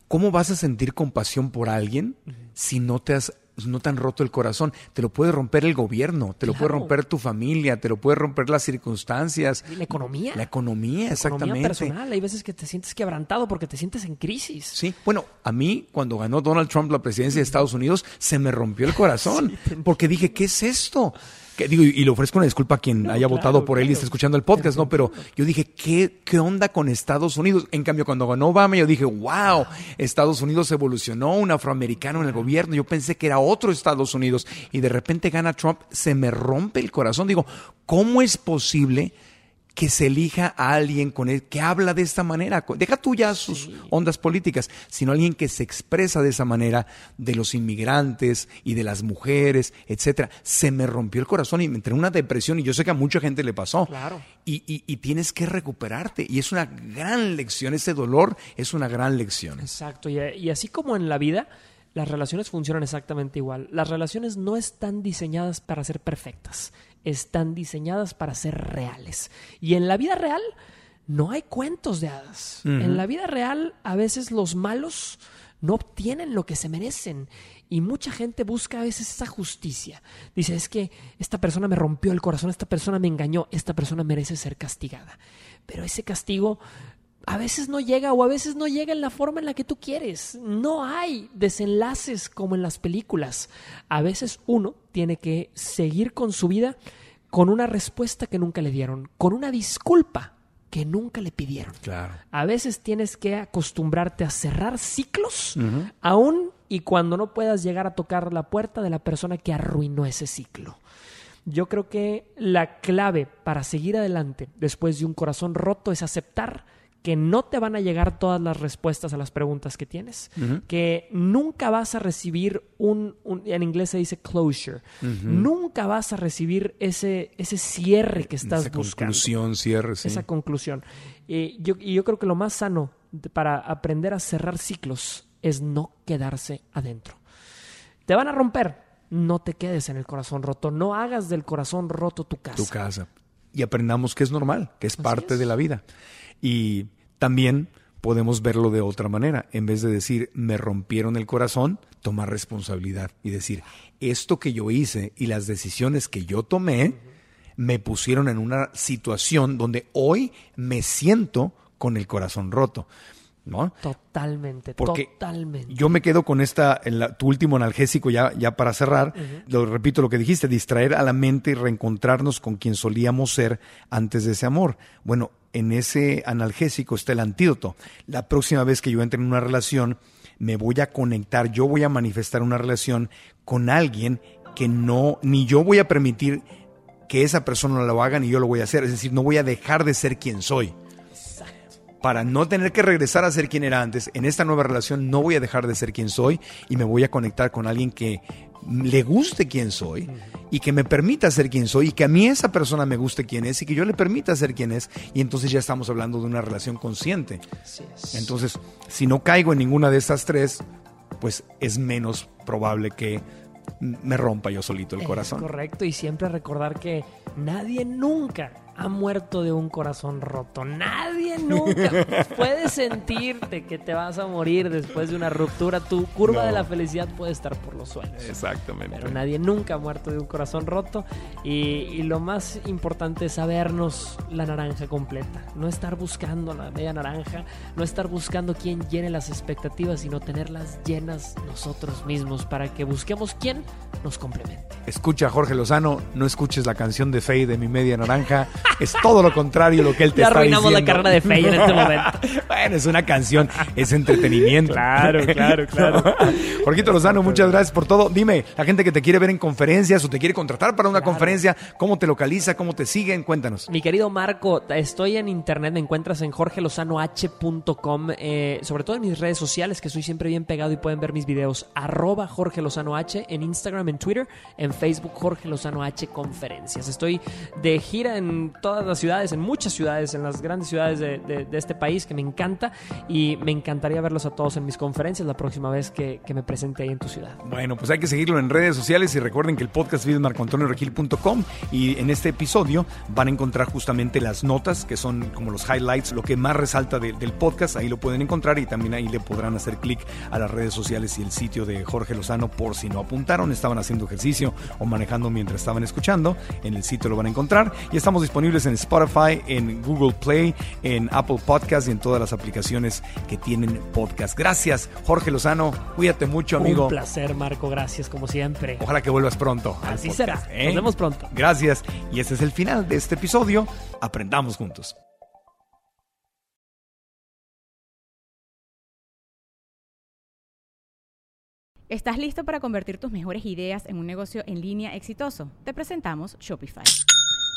¿Cómo vas a sentir compasión por alguien si no te has no te han roto el corazón. Te lo puede romper el gobierno, te lo puede romper tu familia, te lo puede romper las circunstancias. Y la economía. La economía, La exactamente. Economía personal. Hay veces que te sientes quebrantado porque te sientes en crisis. Sí, bueno, a mí cuando ganó Donald Trump la presidencia de Estados Unidos se me rompió el corazón porque dije, ¿qué es esto? Que, digo, y, le ofrezco una disculpa a quien No, haya claro, votado por él y esté escuchando el podcast, ¿no? Pero yo dije, ¿qué, ¿qué onda con Estados Unidos? En cambio, cuando ganó Obama, yo dije, wow, Estados Unidos evolucionó, un afroamericano en el gobierno. Yo pensé que era otro Estados Unidos y de repente gana Trump, se me rompe el corazón. Digo, ¿cómo es posible? Que se elija a alguien con él que habla de esta manera. Deja tú ya sus ondas políticas, sino alguien que se expresa de esa manera de los inmigrantes y de las mujeres, etcétera. Se me rompió el corazón y me entré en una depresión y yo sé que a mucha gente le pasó. Claro. Y, y- y tienes que recuperarte. Y es una gran lección. Ese dolor es una gran lección. Exacto. Y, y así como en la vida, las relaciones funcionan exactamente igual. Las relaciones no están diseñadas para ser perfectas, están diseñadas para ser reales. Y en la vida real no hay cuentos de hadas. En la vida real a veces los malos no obtienen lo que se merecen. Y mucha gente busca a veces esa justicia. Dice, es que esta persona me rompió el corazón, esta persona me engañó, esta persona merece ser castigada. Pero ese castigo a veces no llega o a veces no llega en la forma en la que tú quieres. No hay desenlaces como en las películas. A veces uno tiene que seguir con su vida con una respuesta que nunca le dieron, con una disculpa que nunca le pidieron. Claro. A veces tienes que acostumbrarte a cerrar ciclos, aún y cuando no puedas llegar a tocar la puerta de la persona que arruinó ese ciclo. Yo creo que la clave para seguir adelante después de un corazón roto es aceptar que no te van a llegar todas las respuestas a las preguntas que tienes, que nunca vas a recibir un, un- en inglés se dice closure, nunca vas a recibir ese, ese cierre que estás Esa buscando conclusión, cierre, sí. esa conclusión. Eh, yo, y yo creo que lo más sano para aprender a cerrar ciclos es no quedarse adentro. Te van a romper, no te quedes en el corazón roto, no hagas del corazón roto tu casa. tu casa. Y aprendamos que es normal, que es parte es. de la vida. Y también podemos verlo de otra manera. En vez de decir, me rompieron el corazón, tomar responsabilidad y decir, esto que yo hice y las decisiones que yo tomé me pusieron en una situación donde hoy me siento con el corazón roto. ¿No? Totalmente, Porque totalmente. Yo me quedo con esta, en la- tu último analgésico ya, ya para cerrar. Lo repito lo que dijiste, distraer a la mente y reencontrarnos con quien solíamos ser antes de ese amor. Bueno, en ese analgésico está el antídoto. La próxima vez que yo entre en una relación, me voy a conectar, yo voy a manifestar una relación con alguien que no, ni yo voy a permitir que esa persona lo haga ni yo lo voy a hacer. Es decir, no voy a dejar de ser quien soy para no tener que regresar a ser quien era antes, en esta nueva relación no voy a dejar de ser quien soy y me voy a conectar con alguien que le guste quien soy y que me permita ser quien soy y que a mí esa persona me guste quien es y que yo le permita ser quien es y entonces ya estamos hablando de una relación consciente. Entonces, si no caigo en ninguna de estas tres, pues es menos probable que me rompa yo solito el Es corazón. correcto, y siempre recordar que nadie nunca ha muerto de un corazón roto. Nadie nunca puede sentirte que te vas a morir después de una ruptura. Tu curva No. de la felicidad puede estar por los suelos. Exactamente. Pero nadie nunca ha muerto de un corazón roto. Y, y lo más importante es sabernos la naranja completa. No estar buscando la media naranja. No estar buscando quién llene las expectativas, sino tenerlas llenas nosotros mismos para que busquemos quién nos complemente. Escucha Jorge Lozano, no escuches la canción de Faye de mi media naranja. Es todo lo contrario lo que él te Ya está arruinamos la diciendo. carrera de Faye en este momento. bueno, es una canción, es entretenimiento. Claro, claro, claro. Jorgito Lozano, muchas gracias por todo. Dime, la gente que te quiere ver en conferencias o te quiere contratar para una conferencia, ¿cómo te localiza? ¿Cómo te siguen? Cuéntanos. Mi querido Marco, estoy en internet, me encuentras en jorgelozanoh.com, eh, sobre todo en mis redes sociales, que soy siempre bien pegado y pueden ver mis videos, arroba Jorge Lozano H, en Instagram, en Twitter, en Facebook, Jorge Lozano H Conferencias. Estoy de gira en todas las ciudades, en muchas ciudades, en las grandes ciudades de, de, de- este país que me encanta y me encantaría verlos a todos en mis conferencias la próxima vez que, me presente ahí en tu ciudad. Bueno, pues hay que seguirlo en redes sociales y recuerden que el podcast vive en y en este episodio van a encontrar justamente las notas que son como los highlights, lo que más resalta de- del podcast, ahí lo pueden encontrar y también ahí le podrán hacer clic a las redes sociales y el sitio de Jorge Lozano por si no apuntaron, estaban haciendo ejercicio o manejando mientras estaban escuchando, en el sitio lo van a encontrar y estamos disponibles en Spotify, en Google Play, en Apple Podcast y en todas las aplicaciones que tienen podcast. Gracias, Jorge Lozano, cuídate mucho, amigo. Un placer, Marco. Gracias, como siempre. Ojalá que vuelvas pronto. Así podcast, será. ¿eh? Nos vemos pronto. Gracias. Y este es el final de este episodio. Aprendamos juntos. ¿Estás listo para convertir tus mejores ideas en un negocio en línea exitoso? Te presentamos Shopify.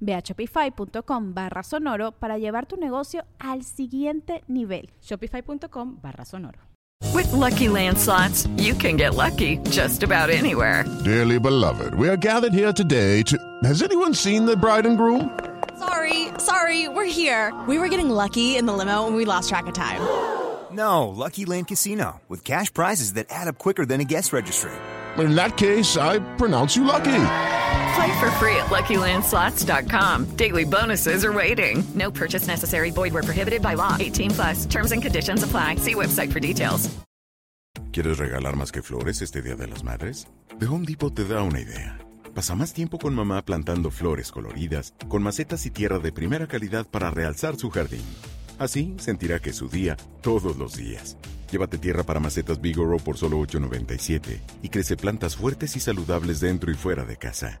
Ve a shopify.com barra sonoro para llevar tu negocio al siguiente nivel. Shopify.com barra sonoro. With Lucky Land slots, you can get lucky just about anywhere. Dearly beloved, we are gathered here today to. Has anyone seen the bride and groom? Sorry, sorry, we're here. We were getting lucky in the limo and we lost track of time. No, Lucky Land Casino, with cash prizes that add up quicker than a guest registry. In that case, I pronounce you lucky. Play for free at LuckyLandSlots.com. Daily bonuses are waiting. No purchase necessary. Void where prohibited by law. 18 plus. Terms and conditions apply. See website for details. ¿Quieres regalar más que flores este Día de las Madres? The Home Depot te da una idea. Pasa más tiempo con mamá plantando flores coloridas, con macetas y tierra de primera calidad para realzar su jardín. Así sentirá que es su día todos los días. Llévate tierra para macetas Bigoro por solo $8.97 y crece plantas fuertes y saludables dentro y fuera de casa.